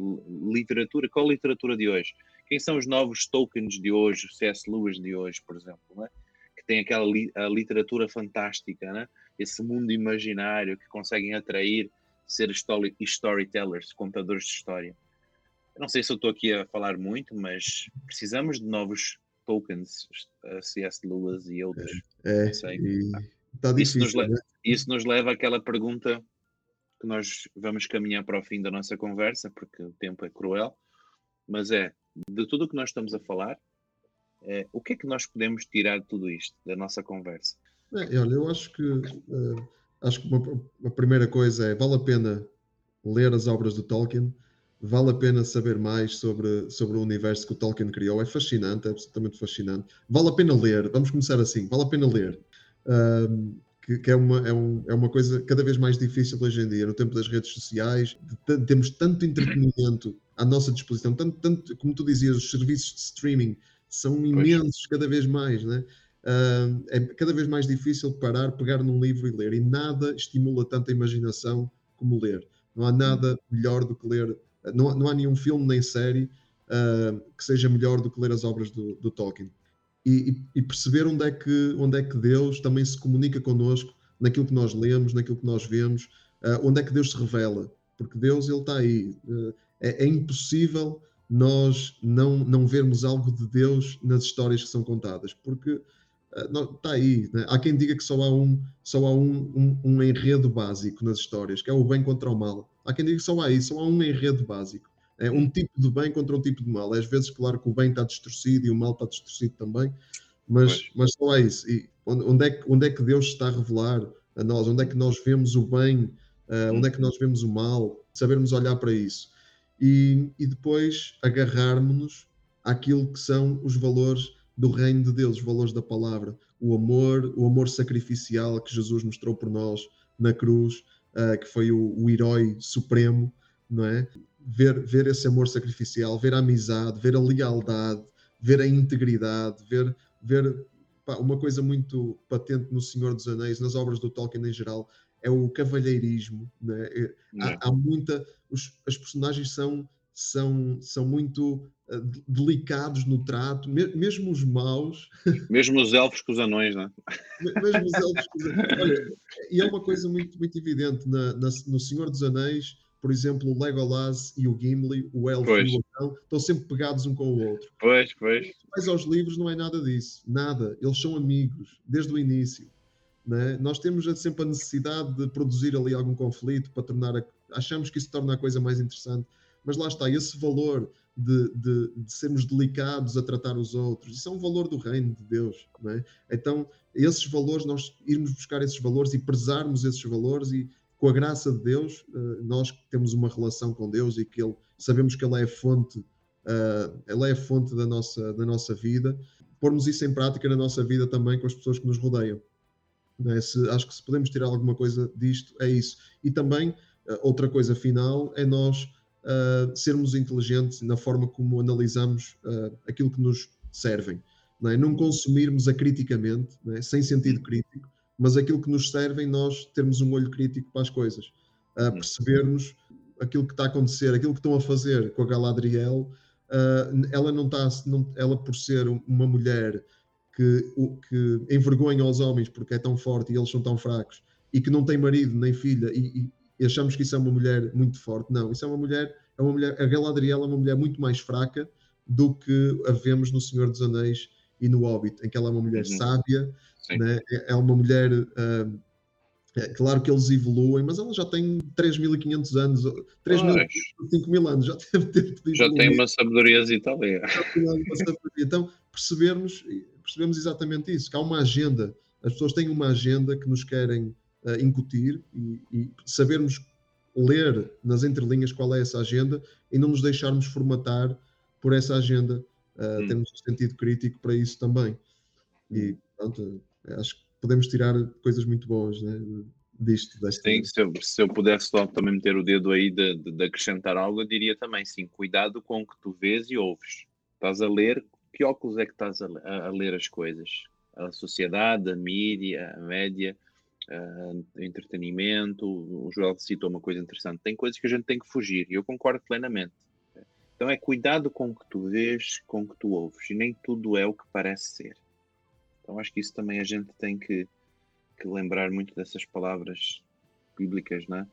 literatura, qual literatura de hoje? Quem são os novos tokens de hoje, C.S. Lewis de hoje, por exemplo, é? que tem aquela li a literatura fantástica, é? esse mundo imaginário que conseguem atrair ser story, storytellers, contadores de história. Eu não sei se eu estou aqui a falar muito, mas precisamos de novos tokens, C.S. Lewis e outros. É, é está difícil. Isso nos, né? isso nos leva àquela pergunta que nós vamos caminhar para o fim da nossa conversa, porque o tempo é cruel, mas é, de tudo o que nós estamos a falar, é, o que é que nós podemos tirar de tudo isto, da nossa conversa? É, olha, eu acho que... Uh acho que uma, a primeira coisa é vale a pena ler as obras do Tolkien, vale a pena saber mais sobre, sobre o universo que o Tolkien criou. É fascinante, é absolutamente fascinante. Vale a pena ler, vamos começar assim, vale a pena ler. Um, que, que, é, uma, é, um, é uma coisa cada vez mais difícil hoje em dia, no tempo das redes sociais, temos tanto entretenimento à nossa disposição, tanto, tanto, como tu dizias, os serviços de streaming são imensos pois. cada vez mais, né? Uh, é cada vez mais difícil parar, pegar num livro e ler, e nada estimula tanta imaginação como ler. Não há nada melhor do que ler, não, não há nenhum filme nem série uh, que seja melhor do que ler as obras do, do Tolkien. E, e, perceber onde é, que, onde é que Deus também se comunica connosco naquilo que nós lemos, naquilo que nós vemos, uh, onde é que Deus se revela, porque Deus ele está aí. Uh, é, é, impossível nós não, não vermos algo de Deus nas histórias que são contadas, porque está aí. Né? Há quem diga que só há, um, só há um, um, um, enredo básico nas histórias, que é o bem contra o mal. Há quem diga que só há isso, só há um enredo básico. É um tipo de bem contra um tipo de mal. Às vezes, claro que o bem está distorcido e o mal está distorcido também, mas, mas só há isso. E onde, é que, onde é que Deus está a revelar a nós? Onde é que nós vemos o bem? Uh, onde é que nós vemos o mal? Sabermos olhar para isso. E, e depois agarrarmos-nos àquilo que são os valores do reino de Deus, os valores da palavra, o amor, o amor sacrificial que Jesus mostrou por nós na cruz, uh, que foi o, o, herói supremo, não é? Ver, ver esse amor sacrificial, ver a amizade, ver a lealdade, ver a integridade, ver, ver pá, uma coisa muito patente no Senhor dos Anéis, nas obras do Tolkien em geral, é o cavalheirismo. Né? Há, há, muita. Os, as personagens são, são, são muito uh, delicados no trato, me, mesmo os maus. Mesmo os elfos com os anões, não é? mesmo os elfos com os anões. E é uma coisa muito, muito evidente na, na, no Senhor dos Anéis. Por exemplo, o Legolas e o Gimli, o elfo pois. e o anão, estão sempre pegados um com o outro. Pois, pois. Mas aos livros não é nada disso. Nada. Eles são amigos, desde o início. Né? Nós temos sempre a necessidade de produzir ali algum conflito para tornar a... achamos que isso torna a coisa mais interessante, mas lá está, esse valor de, de, de, sermos delicados a tratar os outros, isso é um valor do reino de Deus, é? Então, esses valores, nós irmos buscar esses valores e prezarmos esses valores e com a graça de Deus, eh, nós que temos uma relação com Deus e que ele, sabemos que Ele é a fonte, uh, Ele é a fonte da nossa, da nossa vida, pormos isso em prática na nossa vida também com as pessoas que nos rodeiam. É? Se, acho que se podemos tirar alguma coisa disto, é isso. E também, uh, outra coisa final, é nós uh, sermos inteligentes na forma como analisamos uh, aquilo que nos servem. Não, é? não consumirmos acriticamente, é? sem sentido crítico, mas aquilo que nos servem, nós termos um olho crítico para as coisas. percebermos aquilo que está a acontecer, aquilo que estão a fazer com a Galadriel, ela não está, não, ela por ser uma mulher que, que envergonha os homens porque é tão forte e eles são tão fracos e que não tem marido nem filha e, e achamos que isso é uma mulher muito forte. Não, isso é uma mulher, é uma mulher, a Galadriel é uma mulher muito mais fraca do que a vemos no Senhor dos Anéis e no Hobbit, em que ela é uma mulher uhum. sábia, né? É, é uma mulher. Uh, é claro que eles evoluem, mas ela já tem 3.500 anos, 3.000, 5.000 anos, já teve tempo de Já tem uma sabedoria ali. Então, percebermos, percebemos exatamente isso, que há uma agenda, as pessoas têm uma agenda que nos querem uh, incutir e, e, sabermos ler nas entrelinhas qual é essa agenda e não nos deixarmos formatar por essa agenda, uh, hum. temos um sentido crítico para isso também. E hum. pronto, acho que podemos tirar coisas muito boas né, disto. Desta... Sim, se eu, se eu pudesse também meter o dedo aí de, de, de acrescentar algo, eu diria também, sim, cuidado com o que tu vês e ouves. Estás a ler, que óculos é que estás a, a, a ler as coisas? A sociedade, a mídia, a média, uh, entretenimento. O Joel citou uma coisa interessante. Tem coisas que a gente tem que fugir e eu concordo plenamente. Então é cuidado com o que tu vês, com o que tu ouves e nem tudo é o que parece ser. Então acho que isso também a gente tem que, que lembrar muito dessas palavras bíblicas, né?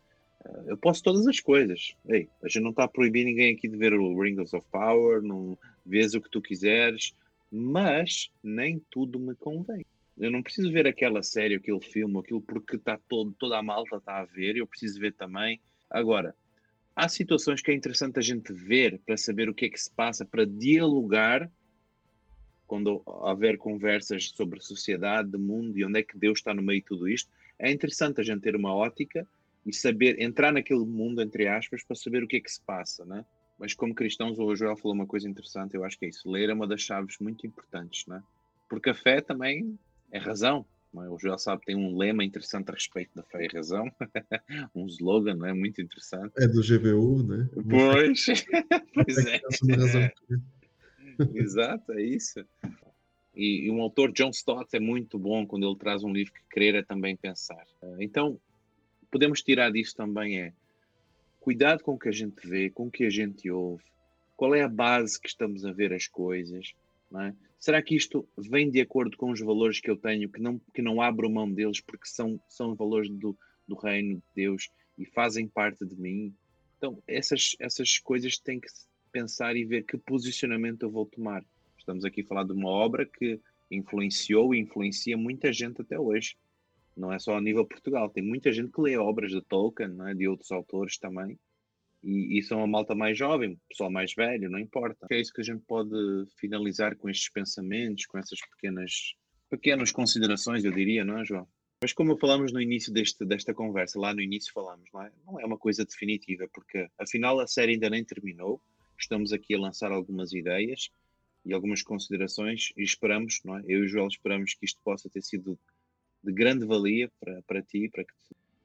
Eu posso todas as coisas. Ei, a gente não está a proibir ninguém aqui de ver o Rings of Power, não vês o que tu quiseres, mas nem tudo me convém. Eu não preciso ver aquela série, aquele filme, aquilo porque tá todo, toda a malta está a ver, eu preciso ver também. Agora, há situações que é interessante a gente ver para saber o que é que se passa, para dialogar quando houver conversas sobre sociedade, mundo e onde é que Deus está no meio de tudo isto. É interessante a gente ter uma ótica e saber entrar naquele mundo, entre aspas, para saber o que é que se passa, né? mas como cristãos, o Joel falou uma coisa interessante, eu acho que é isso. Ler é uma das chaves muito importantes, né? Porque a fé também é razão. É? O Joel sabe tem um lema interessante a respeito da fé e razão, um slogan, não é? Muito interessante. É do GBU, né? Pois, pois é. Exato, é isso. E, e, um autor, John Stott, é muito bom quando ele traz um livro que crer é também pensar. Então, podemos tirar disso também é cuidado com o que a gente vê, com o que a gente ouve, qual é a base que estamos a ver as coisas, é? Será que isto vem de acordo com os valores que eu tenho, que não, que não abro mão deles porque são, são valores do, do reino de Deus e fazem parte de mim? Então, essas, essas coisas têm que pensar e ver que posicionamento eu vou tomar. Estamos aqui a falar de uma obra que influenciou e influencia muita gente até hoje. Não é só a nível Portugal, tem muita gente que lê obras de Tolkien, é? de outros autores também, e, e são a malta mais jovem, pessoal mais velho, não importa. É isso que a gente pode finalizar com estes pensamentos, com essas pequenas, pequenas considerações, eu diria, não é, João? Mas como falamos no início deste, desta conversa, lá no início falamos, não é? não é uma coisa definitiva, porque afinal a série ainda nem terminou, estamos aqui a lançar algumas ideias e algumas considerações e esperamos, não é? eu e o Joel esperamos que isto possa ter sido de grande valia para, para ti, para que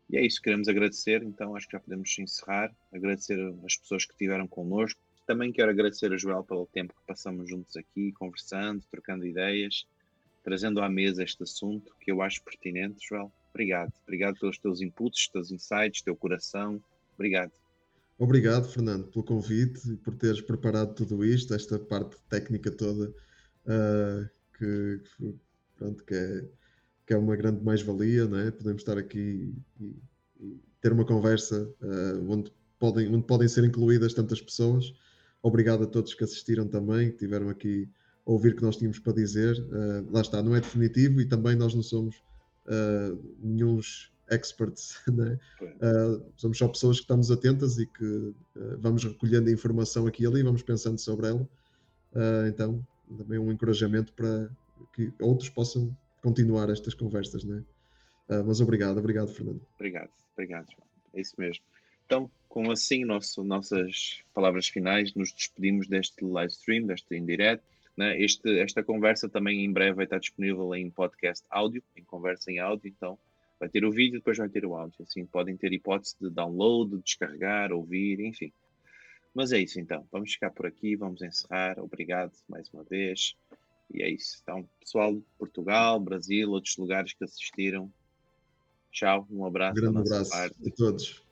e é isso, queremos agradecer, então acho que já podemos encerrar, agradecer as pessoas que estiveram connosco. Também quero agradecer a Joel pelo tempo que passamos juntos aqui, conversando, trocando ideias, trazendo à mesa este assunto que eu acho pertinente, Joel. Obrigado, obrigado pelos teus inputs, teus insights, teu coração. Obrigado. Obrigado, Fernando, pelo convite e por teres preparado tudo isto, esta parte técnica toda, uh, que, pronto, que é que é uma grande mais-valia, não é? Podemos estar aqui e, e ter uma conversa uh, onde, podem, onde podem ser incluídas tantas pessoas. Obrigado a todos que assistiram também, que tiveram aqui a ouvir o que nós tínhamos para dizer. Uh, lá está, não é definitivo e também nós não somos uh, nenhums experts, né? uh, somos só pessoas que estamos atentas e que uh, vamos recolhendo informação aqui e ali, vamos pensando sobre ela. Uh, então, também um encorajamento para que outros possam continuar estas conversas, né? Uh, mas obrigado, obrigado, Fernando. Obrigado, obrigado, João. É isso mesmo. Então, com assim nosso, nossas palavras finais, nos despedimos deste live stream, deste indireto. Né? Este, esta conversa também em breve vai estar disponível em podcast áudio, em conversa em áudio, então vai ter o vídeo, depois vai ter o áudio. Assim, podem ter hipótese de download, descarregar, ouvir, enfim. Mas é isso então. Vamos ficar por aqui, vamos encerrar. Obrigado mais uma vez. E é isso. Então, pessoal de Portugal, Brasil, outros lugares que assistiram. Tchau, um abraço. Um grande abraço parte. a todos.